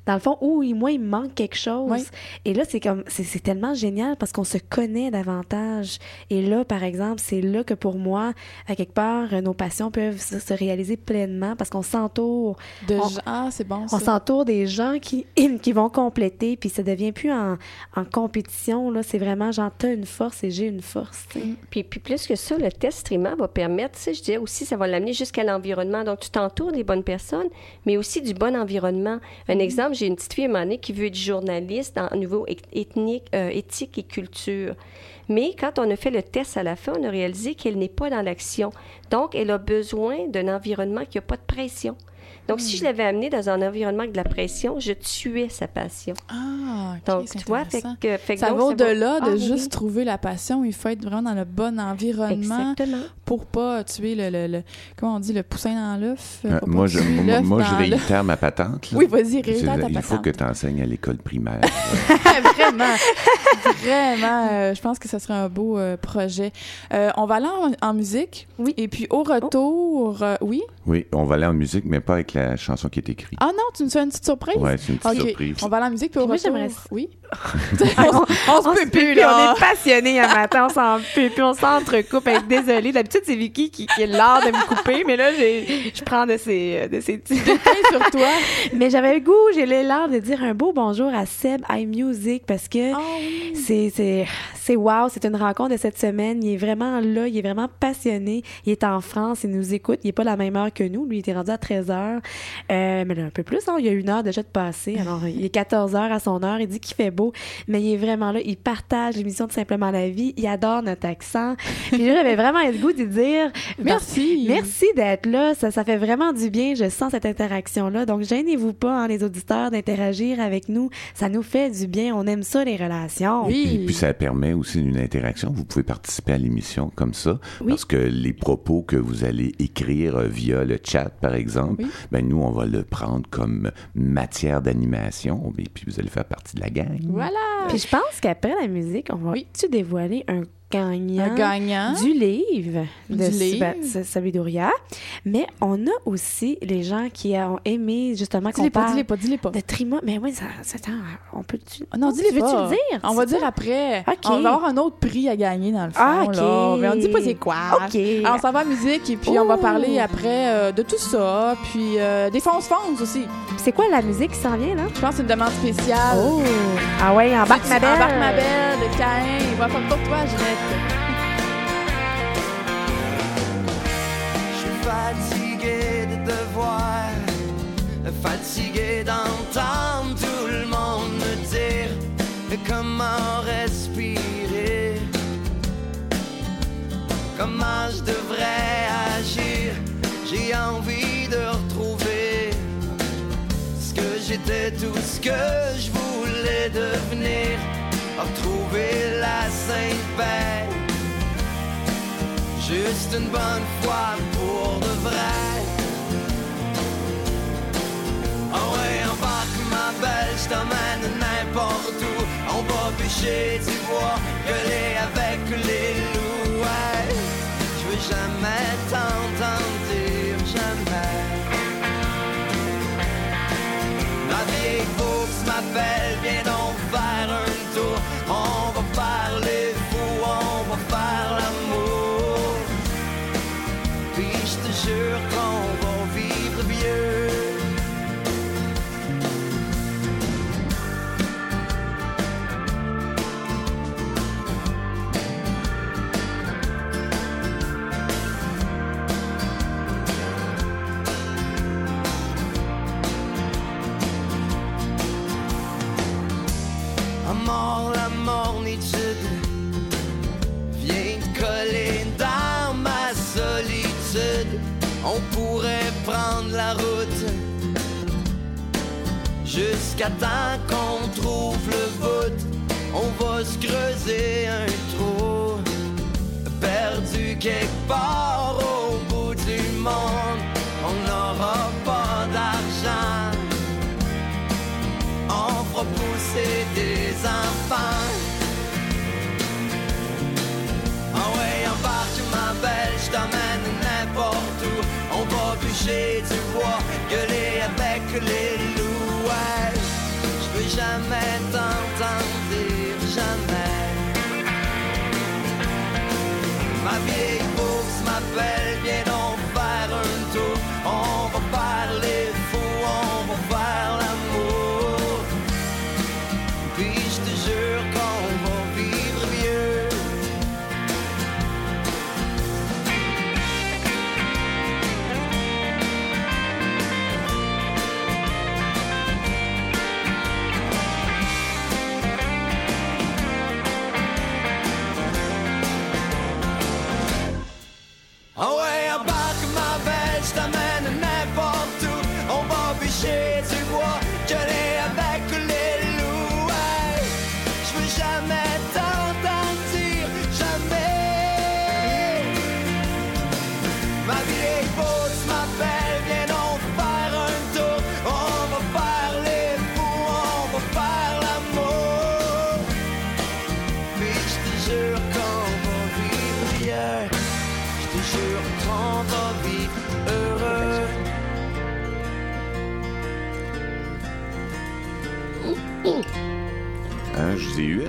[SPEAKER 2] Dans le fond, où il- moi, il me manque quelque chose.
[SPEAKER 3] Oui.
[SPEAKER 2] Et là, c'est comme, c'est c'est tellement génial parce qu'on se connaît davantage. Et là, par exemple, c'est là que pour moi, à quelque part, nos passions peuvent se, se réaliser pleinement parce qu'on s'entoure
[SPEAKER 3] De
[SPEAKER 2] On-
[SPEAKER 3] gens- Ah, c'est bon,
[SPEAKER 2] on
[SPEAKER 3] ça.
[SPEAKER 2] s'entoure des gens qui, qui vont compléter, puis ça devient plus en, en compétition. Là, c'est vraiment genre, t'as une force et j'ai une force. sais.
[SPEAKER 5] Puis, puis plus que ça, le test Trima va permettre, tu sais, je dirais aussi, ça va l'amener jusqu'à l'environnement. Donc, tu t'entoures des bonnes personnes, mais aussi du bon environnement. Un exemple, j'ai une petite fille à qui veut être journaliste en niveau eth- ethnique, euh, éthique et culture. Mais quand on a fait le test à la fin, on a réalisé qu'elle n'est pas dans l'action. Donc, elle a besoin d'un environnement qui n'a pas de pression. Donc, si je l'avais amenée dans un environnement avec de la pression, je tuais sa passion.
[SPEAKER 3] Ah, ok,
[SPEAKER 5] Donc, tu vois, fait que, fait que
[SPEAKER 3] Ça
[SPEAKER 5] donc,
[SPEAKER 3] va au-delà
[SPEAKER 5] Ah,
[SPEAKER 3] de
[SPEAKER 5] oui,
[SPEAKER 3] juste
[SPEAKER 5] oui.
[SPEAKER 3] trouver la passion. Il faut être vraiment dans le bon environnement
[SPEAKER 5] Exactement.
[SPEAKER 3] pour pas tuer le, le, le- comment on dit, le poussin dans l'œuf.
[SPEAKER 1] Euh, moi, je, moi, moi, je réitère ma patente. là.
[SPEAKER 3] Oui, vas-y, réitère ta
[SPEAKER 1] Il faut
[SPEAKER 3] patente.
[SPEAKER 1] que tu enseignes à l'école primaire.
[SPEAKER 3] vraiment, vraiment. euh, je pense que ce serait un beau euh, projet. Euh, on va aller en, en musique.
[SPEAKER 2] Oui.
[SPEAKER 3] Et puis au retour, euh, oui?
[SPEAKER 1] oui, on va aller en musique, mais pas avec la chanson qui est écrite.
[SPEAKER 3] Ah non, tu nous fais une petite surprise?
[SPEAKER 1] Ouais, c'est une petite surprise.
[SPEAKER 3] on va aller en musique puis au
[SPEAKER 2] Puis moi,
[SPEAKER 3] retour.
[SPEAKER 2] j'aimerais-
[SPEAKER 3] Oui?
[SPEAKER 2] on,
[SPEAKER 3] on se peut plus, là.
[SPEAKER 2] On est passionnés un matin, on s'en peut, puis on s'entrecoupe. Désolée, d'habitude, c'est Vicky qui, qui est l'art de me couper, mais là, je prends de ces, euh, de ces petits
[SPEAKER 3] sur toi.
[SPEAKER 2] Mais j'avais le goût, j'ai l'élan de dire un beau bonjour à Seb iMusic parce que
[SPEAKER 3] oui.
[SPEAKER 2] c'est wow, c'est une rencontre de cette semaine. Il est vraiment là, il est vraiment passionné. Il est en France, il nous écoute. Il est pas la même heure que nous. Lui, il était rendu à 13 heures. Euh, mais là, un peu plus, hein, il y a une heure déjà de passer. Alors, il est 14 heures à son heure. Il dit qu'il fait beau, mais il est vraiment là. Il partage l'émission de Simplement la vie. Il adore notre accent. Puis là, j'avais vraiment le goût de dire
[SPEAKER 3] Merci.
[SPEAKER 2] Merci d'être là. Ça, ça fait vraiment du bien. Je sens cette interaction-là. Donc, gênez-vous pas, hein, les auditeurs, d'interagir avec nous. Ça nous fait du bien. On aime ça, les relations.
[SPEAKER 3] Oui.
[SPEAKER 1] Puis, puis ça permet aussi une interaction. Vous pouvez participer à l'émission comme ça,
[SPEAKER 2] Oui.
[SPEAKER 1] parce que les propos que vous allez écrire euh, via le chat, par exemple,
[SPEAKER 3] Oui.
[SPEAKER 1] ben nous, on va le prendre comme matière d'animation, et puis vous allez faire partie de la gang.
[SPEAKER 3] Voilà!
[SPEAKER 2] Puis je pense qu'après la musique, on va-tu dévoiler un gagnant, du livre de
[SPEAKER 3] Du
[SPEAKER 2] Sabidouria. Mais on a aussi les gens qui ont aimé justement qu'on
[SPEAKER 3] Dis-les pas,
[SPEAKER 2] parle
[SPEAKER 3] dis-les pas, dis-les pas.
[SPEAKER 2] de Trima. Mais oui, ça, ça- attends, on peut... tu-
[SPEAKER 3] Non, dis-les
[SPEAKER 2] veux-tu le dire?
[SPEAKER 3] On va dire après.
[SPEAKER 2] Ok.
[SPEAKER 3] On va avoir un autre prix à gagner dans le fond.
[SPEAKER 2] Ah, ok.
[SPEAKER 3] là. Mais on dit pas c'est quoi.
[SPEAKER 2] OK.
[SPEAKER 3] Alors, on s'en va en musique et puis on va parler après euh, de tout ça. Puis euh, des fonce-fonce aussi.
[SPEAKER 2] C'est quoi la musique qui s'en vient, là?
[SPEAKER 3] Je pense que c'est une demande spéciale.
[SPEAKER 2] Oh! Ah ouais, embarque ma belle!
[SPEAKER 3] Embarque ma belle de Caïn. Il va faire pour toi, Ginette.
[SPEAKER 8] Je suis fatigué de te voir, fatigué d'entendre tout le monde me dire comment respirer, comment je devrais agir. J'ai envie de retrouver ce que j'étais, tout ce que je voulais devenir, la sainte paix. Juste une bonne fois pour de vrai. Oh ouais, embarque ma belle, je t'emmène n'importe où. On va pêcher du bois, gueuler avec les loups. Ouais, je veux jamais t'entendre dire jamais. Ma vieille bourse m'appelle, jusqu'à temps qu'on trouve le bout. On va se creuser un trou perdu quelque part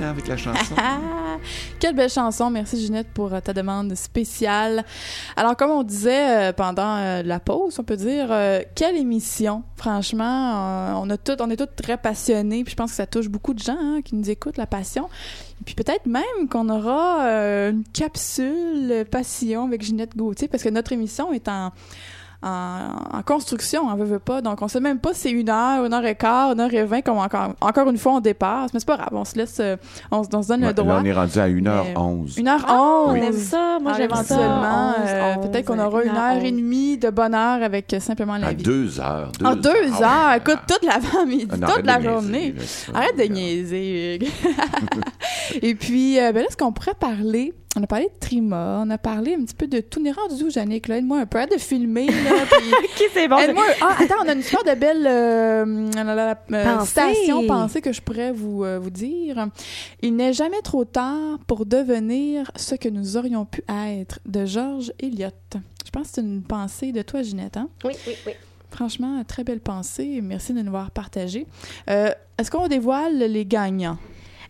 [SPEAKER 1] hein, avec la chanson.
[SPEAKER 3] Ah, quelle belle chanson. Merci Ginette pour euh, ta demande spéciale. Alors, comme on disait euh, pendant euh, la pause, on peut dire, euh, quelle émission. Franchement, on, a tout, on est tous très passionnés. Puis je pense que ça touche beaucoup de gens hein, qui nous écoutent, la passion. Puis peut-être même qu'on aura une capsule passion avec Ginette Gauthier parce que notre émission est en en, en construction, on veut, veut pas. Donc, on sait même pas si c'est une heure, une heure et quart, une heure et vingt, comme encore, encore une fois, on dépasse. Mais c'est pas grave, on se laisse, euh, on, se- on se donne
[SPEAKER 1] Ouais,
[SPEAKER 3] le droit.
[SPEAKER 1] Là, on est rendu à 1h11.
[SPEAKER 3] Une heure
[SPEAKER 2] On
[SPEAKER 3] onze.
[SPEAKER 2] aime ça. Moi, j'aime ça.
[SPEAKER 3] euh,
[SPEAKER 2] 11,
[SPEAKER 3] peut-être qu'on
[SPEAKER 2] 11,
[SPEAKER 3] aura une heure et
[SPEAKER 2] 11.
[SPEAKER 3] demie de bonheur avec euh, simplement la
[SPEAKER 1] À
[SPEAKER 3] vie.
[SPEAKER 1] deux heures.
[SPEAKER 3] En deux heures,
[SPEAKER 1] Ah ouais.
[SPEAKER 3] écoute, toute l'avant-midi,
[SPEAKER 1] Ah,
[SPEAKER 3] toute la journée.
[SPEAKER 1] niaiser, là, ça.
[SPEAKER 3] Arrête de niaiser, Hugues. Et puis, euh, ben là, est-ce qu'on pourrait parler On a parlé de Trima, on a parlé un petit peu de tout. On est rendu où, Jannick? Aide-moi un peu. Arrête de filmer, là. puis-
[SPEAKER 2] OK, c'est bon?
[SPEAKER 3] Aide-moi. Ah, attends, on a une super de belle euh, la- euh,
[SPEAKER 2] Pensée.
[SPEAKER 3] citation pensée que je pourrais vous, euh, vous dire. Il n'est jamais trop tard pour devenir ce que nous aurions pu être, de George Eliot. Je pense que c'est une pensée de toi, Ginette. Hein?
[SPEAKER 5] Oui, oui, oui.
[SPEAKER 3] Franchement, très belle pensée. Merci de nous avoir partagé. Euh, Est-ce qu'on dévoile les gagnants?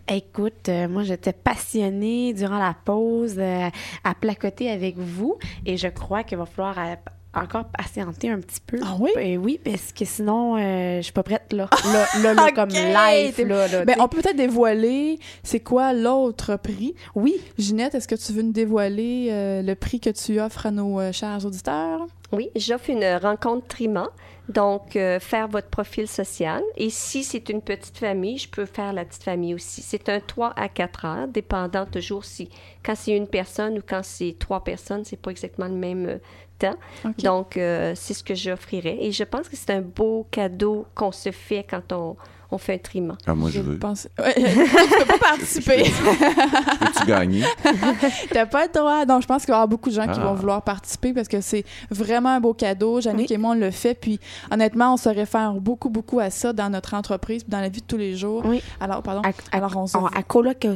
[SPEAKER 2] Écoute, euh, moi, j'étais passionnée durant la pause euh, à placoter avec vous et je crois qu'il va falloir euh, encore patienter un petit peu.
[SPEAKER 3] Ah oui?
[SPEAKER 2] Oui, parce que sinon, euh, je suis pas prête là. Là, là, comme live, là. là,
[SPEAKER 3] Ben, on peut peut-être dévoiler c'est quoi l'autre prix?
[SPEAKER 2] Oui,
[SPEAKER 3] Ginette, est-ce que tu veux nous dévoiler euh, le prix que tu offres à nos euh, chers auditeurs?
[SPEAKER 5] Oui, j'offre une rencontre Trima. Donc, euh, faire votre profil social. Et si c'est une petite famille, je peux faire la petite famille aussi. C'est un 3 à 4 heures, dépendant toujours si, quand c'est une personne ou quand c'est trois personnes, c'est pas exactement le même euh, temps. Donc, euh, c'est ce que j'offrirais. Et je pense que c'est un beau cadeau qu'on se fait quand on, on fait un triment.
[SPEAKER 1] Ah, moi, je veux.
[SPEAKER 3] pense. Ouais, tu peux pas participer.
[SPEAKER 1] Peux-tu gagner?
[SPEAKER 3] T'as pas le droit. Donc, je pense qu'il va y avoir beaucoup de gens qui
[SPEAKER 1] Ah.
[SPEAKER 3] vont vouloir participer parce que c'est vraiment un beau cadeau. Jannick et moi, on le fait. Puis, honnêtement, on se réfère beaucoup, beaucoup à ça dans notre entreprise, puis dans la vie de tous les jours.
[SPEAKER 2] oui.
[SPEAKER 3] Alors, pardon.
[SPEAKER 2] À, à-
[SPEAKER 3] Alors, on se.
[SPEAKER 2] à coloc,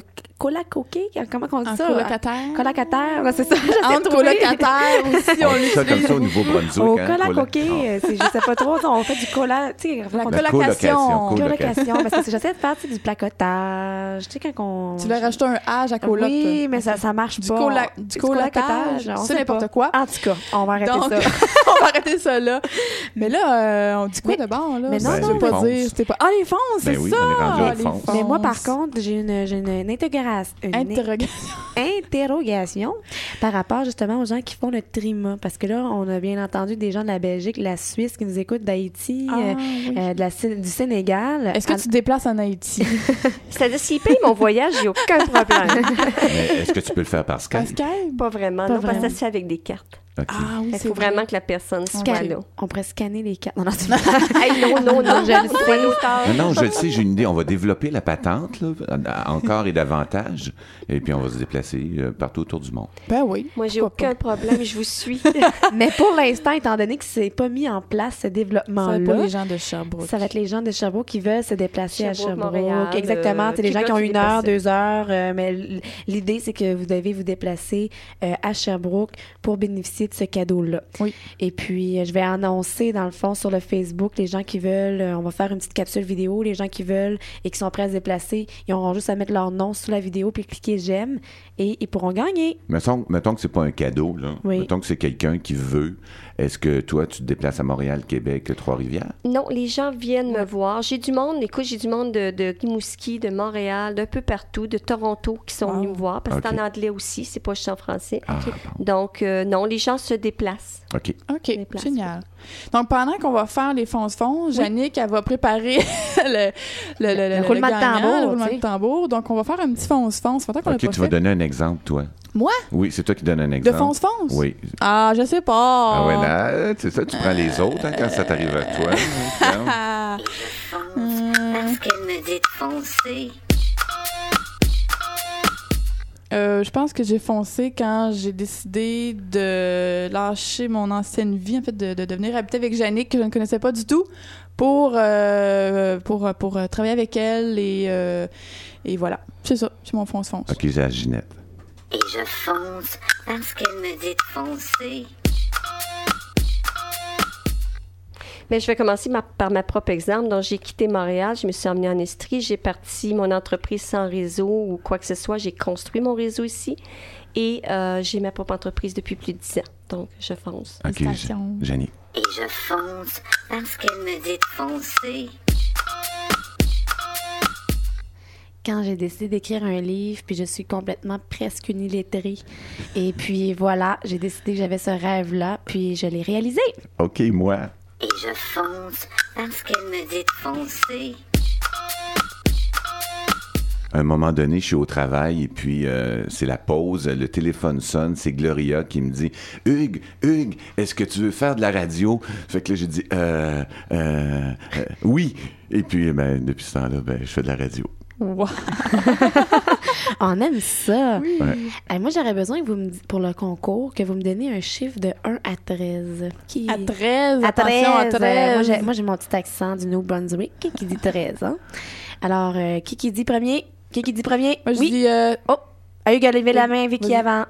[SPEAKER 2] colocoquer, comment on dit
[SPEAKER 3] en
[SPEAKER 2] ça?
[SPEAKER 3] colocataire.
[SPEAKER 2] Colocataire, c'est ça. trouver.
[SPEAKER 3] colocataires aussi, on
[SPEAKER 1] On dit ça comme ça au Nouveau-Brunswick.
[SPEAKER 2] Au
[SPEAKER 1] hein,
[SPEAKER 2] colacoquer,
[SPEAKER 1] cola-
[SPEAKER 2] c'est- je sais pas trop, on fait du cola, tu sais,
[SPEAKER 3] La
[SPEAKER 2] on-
[SPEAKER 1] La
[SPEAKER 3] colocation.
[SPEAKER 1] colocation.
[SPEAKER 2] colocation, parce que j'essaie de faire tu sais, du placotage, tu sais, quand on...
[SPEAKER 3] Tu voulais rajouter un âge à coloc.
[SPEAKER 2] Oui, mais ça, ça marche
[SPEAKER 3] Du,
[SPEAKER 2] pas.
[SPEAKER 3] cola- du colocatage,
[SPEAKER 2] on
[SPEAKER 3] c'est n'importe quoi.
[SPEAKER 2] En tout cas, on va arrêter
[SPEAKER 3] Donc,
[SPEAKER 2] ça.
[SPEAKER 3] on va arrêter ça là. Mais là, euh, on dit quoi
[SPEAKER 2] Mais-
[SPEAKER 3] de bon, là?
[SPEAKER 2] mais non,
[SPEAKER 3] Ça,
[SPEAKER 1] non,
[SPEAKER 3] pas dire. Ah, les c'est
[SPEAKER 1] Ben oui,
[SPEAKER 3] ça! Ah.
[SPEAKER 2] Mais moi, par contre, j'ai une, j'ai une, une interrogation, une
[SPEAKER 3] Interrogation.
[SPEAKER 2] interrogation par rapport justement aux gens qui font le trima. Parce que là, on a bien entendu des gens de la Belgique, la Suisse qui nous écoutent, d'Haïti,
[SPEAKER 3] Ah,
[SPEAKER 2] euh,
[SPEAKER 3] oui.
[SPEAKER 2] euh, de la, du Sénégal.
[SPEAKER 3] Est-ce que tu te déplaces en Haïti?
[SPEAKER 5] C'est-à-dire, s'ils payent mon voyage, il n'y a aucun problème.
[SPEAKER 1] Est-ce que tu peux le faire par Skype?
[SPEAKER 3] Pascal?
[SPEAKER 5] Pas vraiment,
[SPEAKER 2] Pas
[SPEAKER 5] non, parce que ça se fait avec des cartes.
[SPEAKER 3] Ah oui,
[SPEAKER 5] Il faut
[SPEAKER 3] vrai.
[SPEAKER 5] vraiment que la personne soit
[SPEAKER 2] Scan-
[SPEAKER 5] là.
[SPEAKER 2] On pourrait scanner les cartes. Non, non, tu
[SPEAKER 5] Hey, non, non, non,
[SPEAKER 2] Je le sais.
[SPEAKER 1] Non, non, je le sais, j'ai une idée. On va développer la patente, là, encore et davantage. Et puis, on va se déplacer euh, partout autour du monde.
[SPEAKER 3] Ben oui.
[SPEAKER 5] Moi, j'ai aucun problème, je vous suis.
[SPEAKER 2] Mais pour l'instant, étant donné que c'est pas mis en place ce
[SPEAKER 3] Ça va
[SPEAKER 2] développement-là,
[SPEAKER 3] être les gens de Sherbrooke.
[SPEAKER 2] Ça va être les gens de Sherbrooke qui veulent se déplacer à
[SPEAKER 5] Sherbrooke. Montréal,
[SPEAKER 2] Exactement.
[SPEAKER 5] euh,
[SPEAKER 2] c'est les gens qui ont une heure, deux heures. euh, mais l'idée, c'est que vous devez vous déplacer euh, à Sherbrooke pour bénéficier de ce cadeau-là.
[SPEAKER 3] Oui.
[SPEAKER 2] Et puis, euh, je vais annoncer, dans le fond, sur le Facebook, les gens qui veulent, euh, on va faire une petite capsule vidéo. Les gens qui veulent et qui sont prêts à se déplacer, ils auront juste à mettre leur nom sous la vidéo puis cliquer j'aime et ils pourront gagner.
[SPEAKER 1] Mettons, mettons que c'est pas un cadeau, là.
[SPEAKER 2] Oui.
[SPEAKER 1] Mettons que c'est quelqu'un qui veut. Est-ce que toi, tu te déplaces à Montréal, Québec, Trois-Rivières?
[SPEAKER 5] Non, les gens viennent me voir. J'ai du monde, écoute, j'ai du monde de, de Rimouski, de Montréal, d'un peu partout, de Toronto qui sont
[SPEAKER 3] Wow.
[SPEAKER 5] venus me voir parce que c'est en anglais aussi, c'est pas juste en français.
[SPEAKER 1] Ah, bon.
[SPEAKER 5] Donc, euh, non, les gens se déplacent.
[SPEAKER 1] OK.
[SPEAKER 3] OK, génial. Donc, pendant qu'on va faire les fonce-fonds, Jannick, elle va préparer le, le, le,
[SPEAKER 2] Le roulement de tambour,
[SPEAKER 3] le roulement
[SPEAKER 2] tu sais.
[SPEAKER 3] de tambour. Donc, on va faire un petit fait longtemps qu'on l'a
[SPEAKER 1] OK,
[SPEAKER 3] pas
[SPEAKER 1] tu vas donner un exemple, toi?
[SPEAKER 3] Moi?
[SPEAKER 1] Oui, c'est toi qui donnes un
[SPEAKER 3] De
[SPEAKER 1] exemple.
[SPEAKER 3] fonce-fonce?
[SPEAKER 1] Oui.
[SPEAKER 3] Ah, je sais pas.
[SPEAKER 1] Ah ouais, là, c'est ça, tu prends les autres hein, quand ça t'arrive à toi. hein,
[SPEAKER 3] Ah,
[SPEAKER 7] Parce qu'elle me dit de foncer.
[SPEAKER 3] euh, je pense que j'ai foncé quand j'ai décidé de lâcher mon ancienne vie, en fait, de, de, de venir habiter avec Jannick, que je ne connaissais pas du tout, pour, euh, pour, pour euh, travailler avec elle. Et, euh, et voilà, c'est ça, c'est mon fonce-fonce.
[SPEAKER 1] OK, j'ai la Ginette.
[SPEAKER 7] Et je fonce parce qu'elle me dit de foncer.
[SPEAKER 5] Mais je vais commencer ma- par ma propre exemple. Donc, j'ai quitté Montréal, je me suis emmenée en Estrie, j'ai parti mon entreprise sans réseau ou quoi que ce soit. J'ai construit mon réseau ici et euh, j'ai ma propre entreprise depuis plus de 10 ans. Donc, je fonce.
[SPEAKER 1] OK, Jenny.
[SPEAKER 7] Et je fonce parce qu'elle me dit de foncer.
[SPEAKER 2] Quand j'ai décidé d'écrire un livre, puis je suis complètement presque une illettrée. Et puis voilà, j'ai décidé que j'avais ce rêve-là, puis je l'ai réalisé.
[SPEAKER 1] OK, moi.
[SPEAKER 7] Et je fonce parce qu'elle me dit de foncer.
[SPEAKER 1] À un moment donné, je suis au travail et puis euh, c'est la pause, le téléphone sonne, c'est Gloria qui me dit Hugues, Hugues, est-ce que tu veux faire de la radio? Fait que là, j'ai dit euh, euh, euh, oui. Et puis, ben, depuis ce temps-là, ben, je fais de la radio.
[SPEAKER 3] Wow.
[SPEAKER 2] On aime ça.
[SPEAKER 1] Ouais.
[SPEAKER 2] Hey, moi, j'aurais besoin que vous me, pour le concours que vous me donniez un chiffre de 1 à 13. Qui...
[SPEAKER 3] À 13,
[SPEAKER 2] À
[SPEAKER 3] attention, à
[SPEAKER 2] 13.
[SPEAKER 3] 13.
[SPEAKER 2] euh, moi, j'ai- mon petit accent du New Brunswick qui dit 13. hein. Alors, euh, qui qui dit premier? Qui qui dit premier?
[SPEAKER 3] Moi, je
[SPEAKER 2] oui.
[SPEAKER 3] dis euh,
[SPEAKER 2] Oh! A Hugues a levé la main, Vicky avant?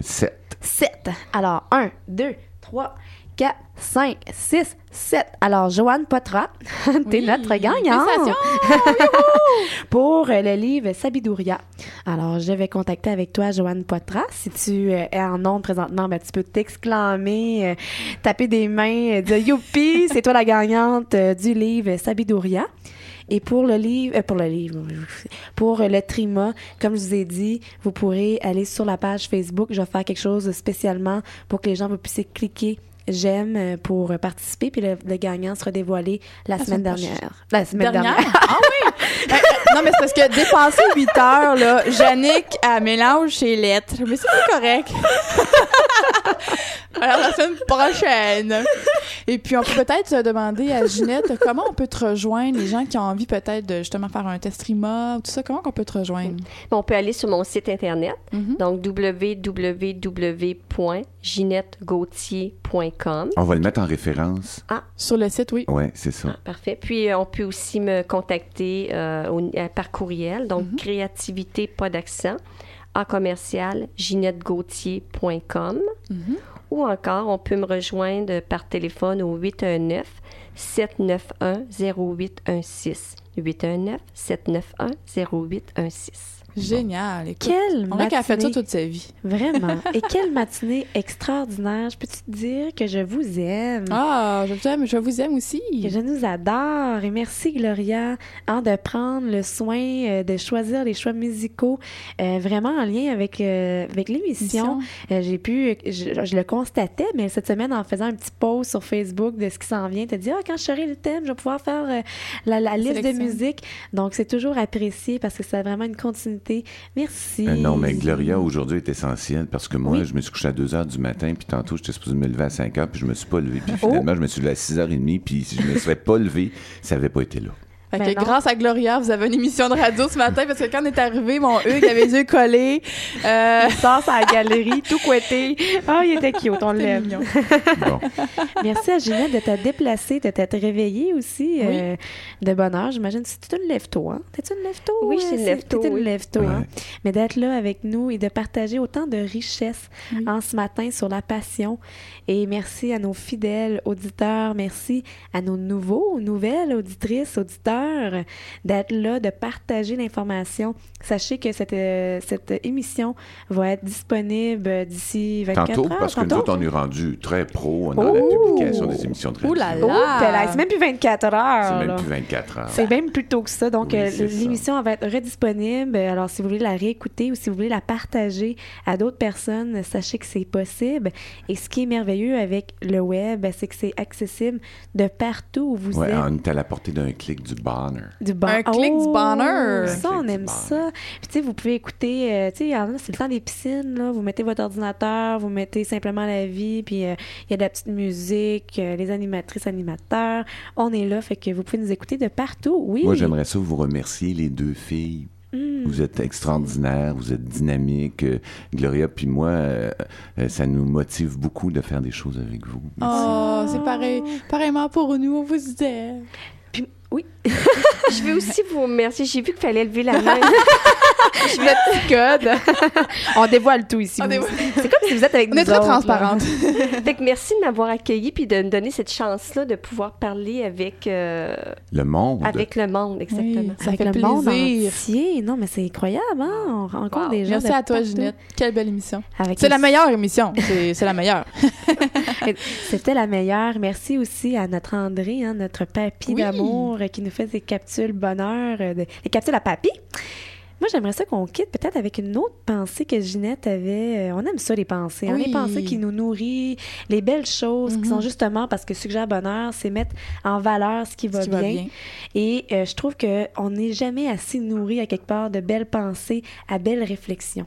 [SPEAKER 1] 7.
[SPEAKER 2] 7. Alors, 1, 2, 3, 4, 5, 6, 7. Alors, Joanne Potra, t'es
[SPEAKER 3] Oui.
[SPEAKER 2] notre gagnante pour euh, le livre Sabidouria. Alors, je vais contacter avec toi Joanne Potra. Si tu euh, es en ondes présentement, ben, tu peux t'exclamer, euh, taper des mains, dire youpi, c'est toi la gagnante du livre Sabidouria. Et pour le livre, euh, pour le livre, pour le trima, comme je vous ai dit, vous pourrez aller sur la page Facebook. Je vais faire quelque chose spécialement pour que les gens puissiez cliquer j'aime euh, pour participer. Puis le, le gagnant sera dévoilé la,
[SPEAKER 3] La
[SPEAKER 2] semaine dernière. La semaine
[SPEAKER 3] Dernière?
[SPEAKER 2] dernière.
[SPEAKER 3] Ah oui! Euh, euh, non, mais c'est parce que dépasser 8 heures, là, Yannick, elle mélange ses lettres. Mais c'est pas correct. Alors, la semaine prochaine. Et puis, on peut peut-être se demander à Ginette comment on peut te rejoindre, les gens qui ont envie peut-être de justement faire un test RIMA, tout ça, comment on peut te rejoindre?
[SPEAKER 5] On peut aller sur mon site internet,
[SPEAKER 3] Mhm.
[SPEAKER 5] donc www.ginettegauthier.com.
[SPEAKER 1] On va le mettre en référence.
[SPEAKER 3] Sur le site, oui.
[SPEAKER 1] Ouais, c'est ça.
[SPEAKER 5] Parfait. Puis, euh, on peut aussi me contacter euh, euh, par courriel. Donc, créativité, pas d'accent, en commercial, ginettegauthier.com.
[SPEAKER 3] Mhm.
[SPEAKER 5] Ou encore, on peut me rejoindre par téléphone au 819-791-0816. 819-791-0816.
[SPEAKER 3] Génial. Écoute,
[SPEAKER 2] Quelle
[SPEAKER 3] on dirait qu'elle a fait ça
[SPEAKER 2] matinée.
[SPEAKER 3] toute sa vie.
[SPEAKER 2] Vraiment. Et quelle matinée extraordinaire. Je peux-tu te dire que je vous aime?
[SPEAKER 3] Ah, je vous aime, je vous aime aussi.
[SPEAKER 2] Que je nous adore. Et merci, Gloria, hein, de prendre le soin euh, de choisir les choix musicaux euh, vraiment en lien avec, euh, avec l'émission. J'ai pu, je, je le constatais, mais cette semaine, en faisant un petit post sur Facebook de ce qui s'en vient, tu dit, ah, quand je serai le thème, je vais pouvoir faire la, la liste de musique. Donc, c'est toujours apprécié parce que c'est vraiment une continuité. Merci.
[SPEAKER 1] Euh, non, mais Gloria, aujourd'hui, est essentielle parce que moi,
[SPEAKER 2] Oui.
[SPEAKER 1] je me suis couché à 2 heures du matin, puis tantôt, j'étais supposé me lever à 5 heures, puis je me suis pas levé. Puis finalement, je me suis levé à 6 h 30, puis si je me serais pas levé, ça avait pas été là.
[SPEAKER 3] Fait
[SPEAKER 2] Ben
[SPEAKER 3] que
[SPEAKER 2] non.
[SPEAKER 3] grâce à Gloria, vous avez une émission de radio ce matin parce que quand on est arrivé, mon Hugues avait les yeux collés. Euh,
[SPEAKER 2] Il sort à la galerie, tout couetté. Ah, il était cute, on l'aime.
[SPEAKER 1] Bon.
[SPEAKER 2] Merci à Ginette de t'être déplacée, de t'être réveillée aussi euh, de bonne heure. J'imagine que c'est une lève-tôt, hein? T'es-tu une lève-tôt?
[SPEAKER 5] Oui, je suis
[SPEAKER 2] euh,
[SPEAKER 5] une
[SPEAKER 2] c'est-
[SPEAKER 5] lève-tôt,
[SPEAKER 2] une
[SPEAKER 5] oui.
[SPEAKER 2] lève-tôt,
[SPEAKER 1] Ouais.
[SPEAKER 2] hein? Mais d'être là avec nous et de partager autant de richesses
[SPEAKER 3] Oui.
[SPEAKER 2] en ce matin sur la passion. Et merci à nos fidèles auditeurs. Merci à nos nouveaux, nouvelles auditrices, auditeurs d'être là, de partager l'information. Sachez que cette, euh, cette émission va être disponible d'ici 24
[SPEAKER 1] Tantôt,
[SPEAKER 2] heures.
[SPEAKER 1] parce que nous
[SPEAKER 2] tantôt.
[SPEAKER 1] autres, on est rendu très pro dans la
[SPEAKER 2] Oh!
[SPEAKER 1] publication des émissions de radio.
[SPEAKER 3] Ouh là
[SPEAKER 2] Oh,
[SPEAKER 3] là!
[SPEAKER 2] là, c'est même plus 24 heures.
[SPEAKER 1] C'est même plus 24 heures.
[SPEAKER 2] C'est même plus tôt que ça. Donc,
[SPEAKER 1] Oui,
[SPEAKER 2] euh, l'émission va être redisponible. Alors, si vous voulez la réécouter ou si vous voulez la partager à d'autres personnes, sachez que c'est possible. Et ce qui est merveilleux avec le web, c'est que c'est accessible de partout où vous
[SPEAKER 1] Ouais,
[SPEAKER 2] êtes.
[SPEAKER 1] on est à la portée d'un clic du bonheur.
[SPEAKER 2] Du bon-
[SPEAKER 3] Un clic du bonheur.
[SPEAKER 2] Ça,
[SPEAKER 1] Un
[SPEAKER 2] on aime ça. Puis, tu sais, vous pouvez écouter, euh, tu sais, il y en a, c'est le temps des piscines, là. Vous mettez votre ordinateur, vous mettez simplement la vie, puis euh, il y a de la petite musique, euh, les animatrices, animateurs. On est là, fait que vous pouvez nous écouter de partout. Oui.
[SPEAKER 1] Moi, j'aimerais ça vous remercier, les deux filles.
[SPEAKER 2] Mm.
[SPEAKER 1] Vous êtes extraordinaires, vous êtes dynamiques. Euh, Gloria puis moi, euh, euh, ça nous motive beaucoup de faire des choses avec vous. Merci.
[SPEAKER 3] Oh, c'est pareil. Pareillement pour nous, on vous aime.
[SPEAKER 2] Puis- oui.
[SPEAKER 5] Je veux aussi vous remercier. J'ai vu qu'il fallait lever la main.
[SPEAKER 2] Je mets le petit code. on dévoile tout ici.
[SPEAKER 3] On dévoile.
[SPEAKER 2] C'est comme si vous êtes avec
[SPEAKER 3] On
[SPEAKER 2] nous
[SPEAKER 3] est très
[SPEAKER 2] autres, là.
[SPEAKER 3] transparente.
[SPEAKER 5] fait que merci de m'avoir accueilli puis de me donner cette chance-là de pouvoir parler avec, euh,
[SPEAKER 1] Le monde.
[SPEAKER 5] avec le monde, exactement.
[SPEAKER 3] Oui. Ça
[SPEAKER 2] avec
[SPEAKER 3] fait
[SPEAKER 2] le monde
[SPEAKER 3] plaisir.
[SPEAKER 2] entier. Non, mais c'est incroyable, hein? On rencontre
[SPEAKER 5] Wow.
[SPEAKER 2] des gens.
[SPEAKER 3] Merci
[SPEAKER 2] de
[SPEAKER 3] à toi,
[SPEAKER 2] partout.
[SPEAKER 3] Ginette. Quelle belle émission.
[SPEAKER 2] Avec
[SPEAKER 3] C'est la meilleure émission. C'est c'est la meilleure.
[SPEAKER 2] C'était la meilleure. Merci aussi à notre André, hein, notre papy
[SPEAKER 3] Oui.
[SPEAKER 2] d'amour, qui nous fait des capsules bonheur, euh, de- des capsules à papy. Moi, j'aimerais ça qu'on quitte peut-être avec une autre pensée que Ginette avait. Euh, on aime ça, les pensées. hein,
[SPEAKER 3] Oui.
[SPEAKER 2] les pensées qui nous nourrissent, les belles choses qui
[SPEAKER 3] Mhm.
[SPEAKER 2] sont justement parce que Suggère Bonheur, c'est mettre en valeur ce qui va,
[SPEAKER 3] Ce qui va
[SPEAKER 2] bien.
[SPEAKER 3] bien.
[SPEAKER 2] Et euh, je trouve qu'on n'est jamais assez nourri à quelque part de belles pensées, à belles réflexions.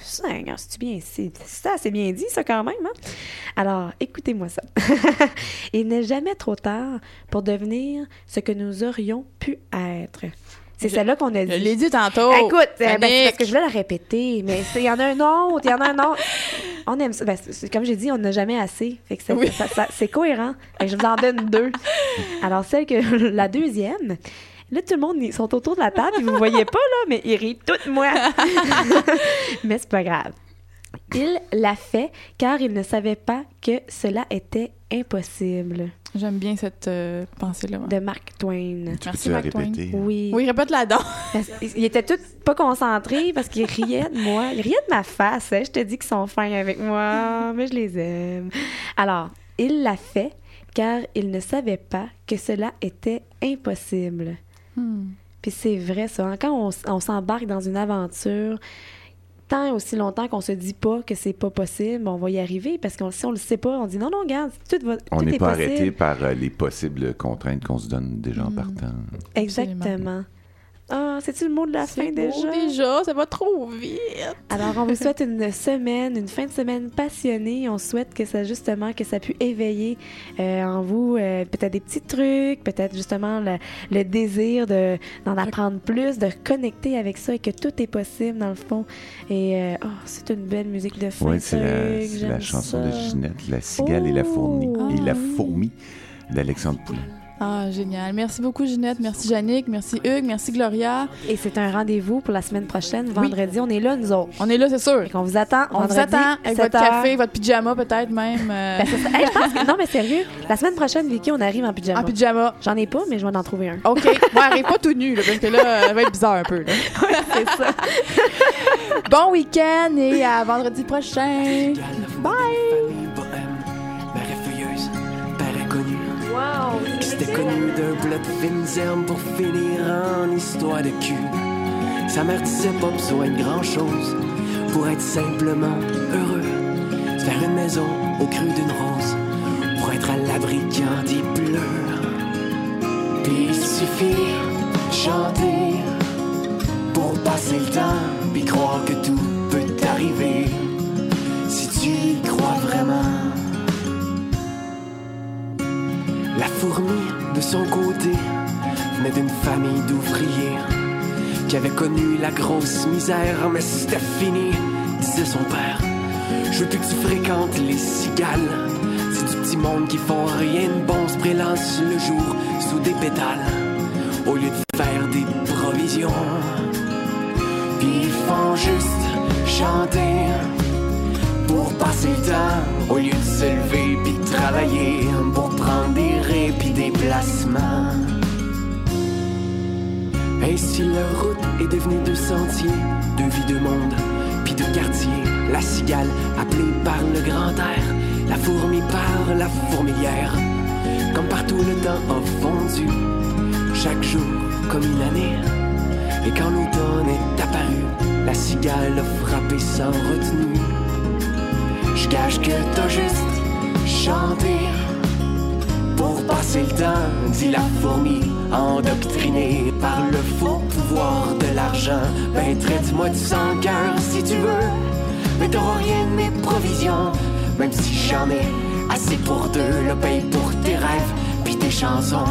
[SPEAKER 2] Seigneur, c'est bien, c'est ça, c'est bien dit ça quand même. Hein? Alors, écoutez-moi ça. Il n'est jamais trop tard pour devenir ce que nous aurions pu être. C'est celle-là qu'on a
[SPEAKER 3] Je
[SPEAKER 2] dit.
[SPEAKER 3] l'ai dit tantôt.
[SPEAKER 2] Écoute, euh, ben, parce que je voulais la répéter, mais il y en a un autre, il y en a un autre. On aime ça. Ben, comme j'ai dit, on n'a jamais assez. Fait que
[SPEAKER 3] Oui.
[SPEAKER 2] c'est cohérent. Fait que je vous en donne deux. Alors, celle que la deuxième, là, tout le monde, ils sont autour de la table, ils vous voyez pas, là, mais ils rient toutes moi. mais c'est pas grave. Il l'a fait car il ne savait pas que cela était impossible.
[SPEAKER 3] J'aime bien cette euh, pensée-là. ouais.
[SPEAKER 2] De Mark Twain.
[SPEAKER 1] Tu
[SPEAKER 3] Merci, Mark Twain.
[SPEAKER 1] répéter?
[SPEAKER 2] Oui.
[SPEAKER 3] Oui, répète-la donc.
[SPEAKER 2] Parce- Il était tout pas concentré parce qu'il riait de moi. Il riait de ma face. hein. Je te dis qu'ils sont fins avec moi, mais je les aime. Alors, il l'a fait car il ne savait pas que cela était impossible.
[SPEAKER 3] Hmm.
[SPEAKER 2] Puis c'est vrai, ça. hein. Quand on, s'embarque dans une aventure, tant et aussi longtemps qu'on se dit pas que c'est pas possible, on va y arriver parce que si on le sait pas, on dit non, non, regarde, tout, va,
[SPEAKER 1] On n'est
[SPEAKER 2] est
[SPEAKER 1] pas
[SPEAKER 2] possible.
[SPEAKER 1] arrêté par euh, les possibles contraintes qu'on se donne déjà en
[SPEAKER 3] Mm.
[SPEAKER 1] partant.
[SPEAKER 2] Exactement. Ah, c'est-tu le mot de la fin
[SPEAKER 3] beau
[SPEAKER 2] déjà?
[SPEAKER 3] déjà, ça va trop vite.
[SPEAKER 2] Alors, on vous souhaite une semaine, une fin de semaine passionnée. On souhaite que ça, justement, que ça pu éveiller euh, en vous euh, peut-être des petits trucs, peut-être justement le, le désir de, d'en apprendre plus, de connecter avec ça et que tout est possible dans le fond. Et euh, oh, c'est une belle musique de fin.
[SPEAKER 1] Oui, c'est la, c'est chanson de. Ginette, La cigale et la fourmi.
[SPEAKER 2] Oh,
[SPEAKER 1] et la
[SPEAKER 2] oui.
[SPEAKER 1] fourmi d'Alexandre Poulain.
[SPEAKER 3] Ah, génial. Merci beaucoup, Ginette. Merci, Jannick. Merci, Hugues. Merci, Gloria.
[SPEAKER 2] Et c'est un rendez-vous pour la semaine prochaine, vendredi. On est là, nous autres.
[SPEAKER 3] On est là, c'est sûr.
[SPEAKER 2] Et qu'on vous attend
[SPEAKER 3] On vous
[SPEAKER 2] vendredi,
[SPEAKER 3] attend avec votre
[SPEAKER 2] 7 heures.
[SPEAKER 3] café, votre pyjama, peut-être même. euh,
[SPEAKER 2] Ben, c'est ça. Hey, je pense que- non, mais sérieux, la semaine prochaine, Vicky, on arrive en pyjama.
[SPEAKER 3] en pyjama.
[SPEAKER 2] J'en ai pas, mais je vais en trouver un.
[SPEAKER 3] OK. Moi, arrive pas tout nu, là, parce que là, ça va être bizarre un peu. là.
[SPEAKER 2] c'est ça.
[SPEAKER 3] Bon week-end et à vendredi prochain.
[SPEAKER 9] Bye! Qui s'était connu d'un plat de fines herbes pour finir en histoire de cul. Sa mère disait pas besoin de grand chose pour être simplement heureux. Se faire une maison au creux d'une rose pour être à l'abri quand il pleure. Puis il suffit de chanter pour passer le temps, puis croire que tout peut t'arriver si tu y crois vraiment. La fourmi, de son côté, venait d'une famille d'ouvriers qui avait connu la grosse misère, mais c'était fini, disait son père. Je veux plus que tu fréquentes les cigales. C'est du petit monde qui font rien de bon, se prélancent le jour sous des pétales, au lieu de faire des provisions. Puis ils font juste chanter pour passer le temps au lieu de se lever puis de travailler placements. Ainsi leur route est devenue deux sentiers, deux vies, deux mondes, puis deux quartiers. La cigale appelée par le grand air, la fourmi par la fourmilière. Comme partout le temps a fondu, chaque jour comme une année. Et quand l'automne est apparu, la cigale a frappé sans retenue. Je gage que t'as juste chanté passer le temps, dit la fourmi, endoctrinée par le faux pouvoir de l'argent. Ben traite-moi du sang cœur si tu veux, mais t'auras rien de mes provisions, même si j'en ai assez pour deux, le paye pour tes rêves puis tes chansons.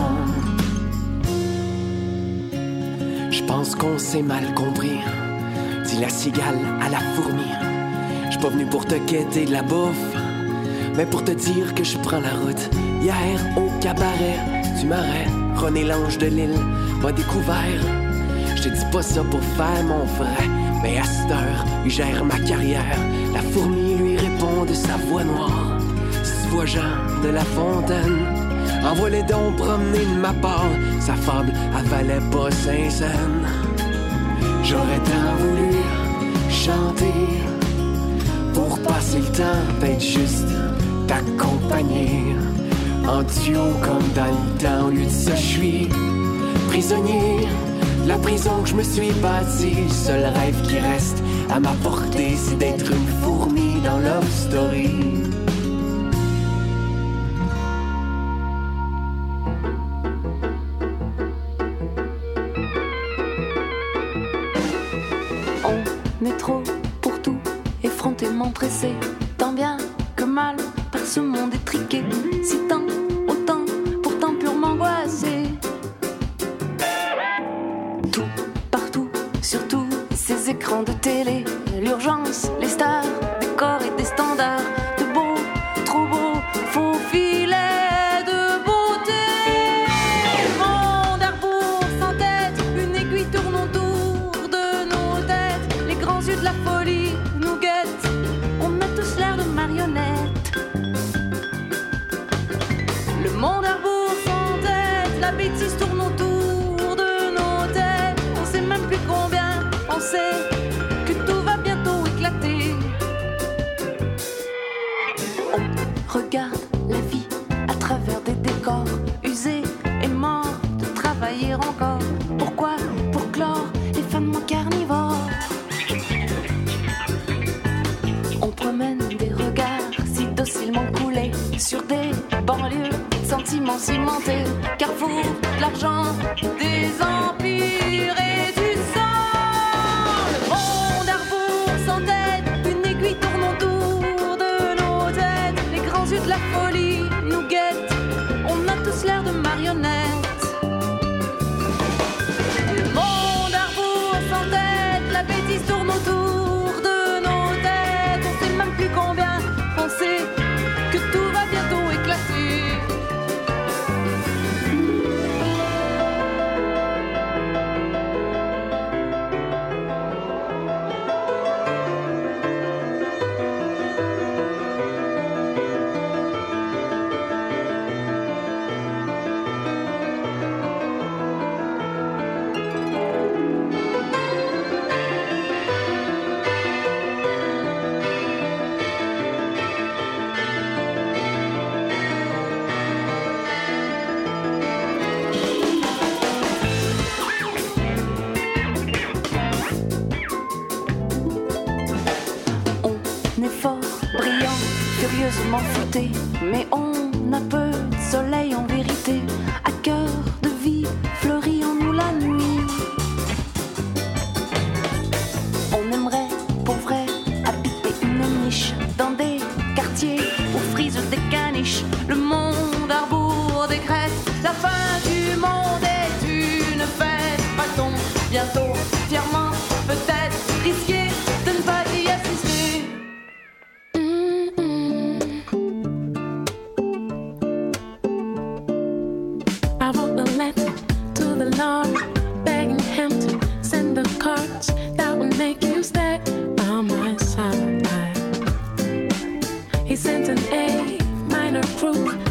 [SPEAKER 9] Je pense qu'on s'est mal compris, dit la cigale à la fourmi. Je pas venu pour te quêter de la bouffe, mais pour te dire que je prends la route. Hier, au cabaret du marais, René l'ange de l'île m'a découvert. Je te dis pas ça pour faire mon frère, mais à cette heure, il gère ma carrière. La fourmi lui répond de sa voix noire. Si tu vois Jean de la Fontaine, envoie-les donc promener de ma part. Sa fable avalait pas Saint-Saëns. J'aurais tant voulu chanter pour passer le temps, peut-être juste t'accompagner. En duo comme dans le temps, au lieu de je suis prisonnier. La prison que je me suis bâtie, le seul rêve qui reste à ma portée, c'est d'être une fourmi dans Love Story.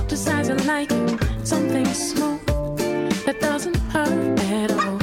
[SPEAKER 10] Desire like something small that doesn't hurt at all.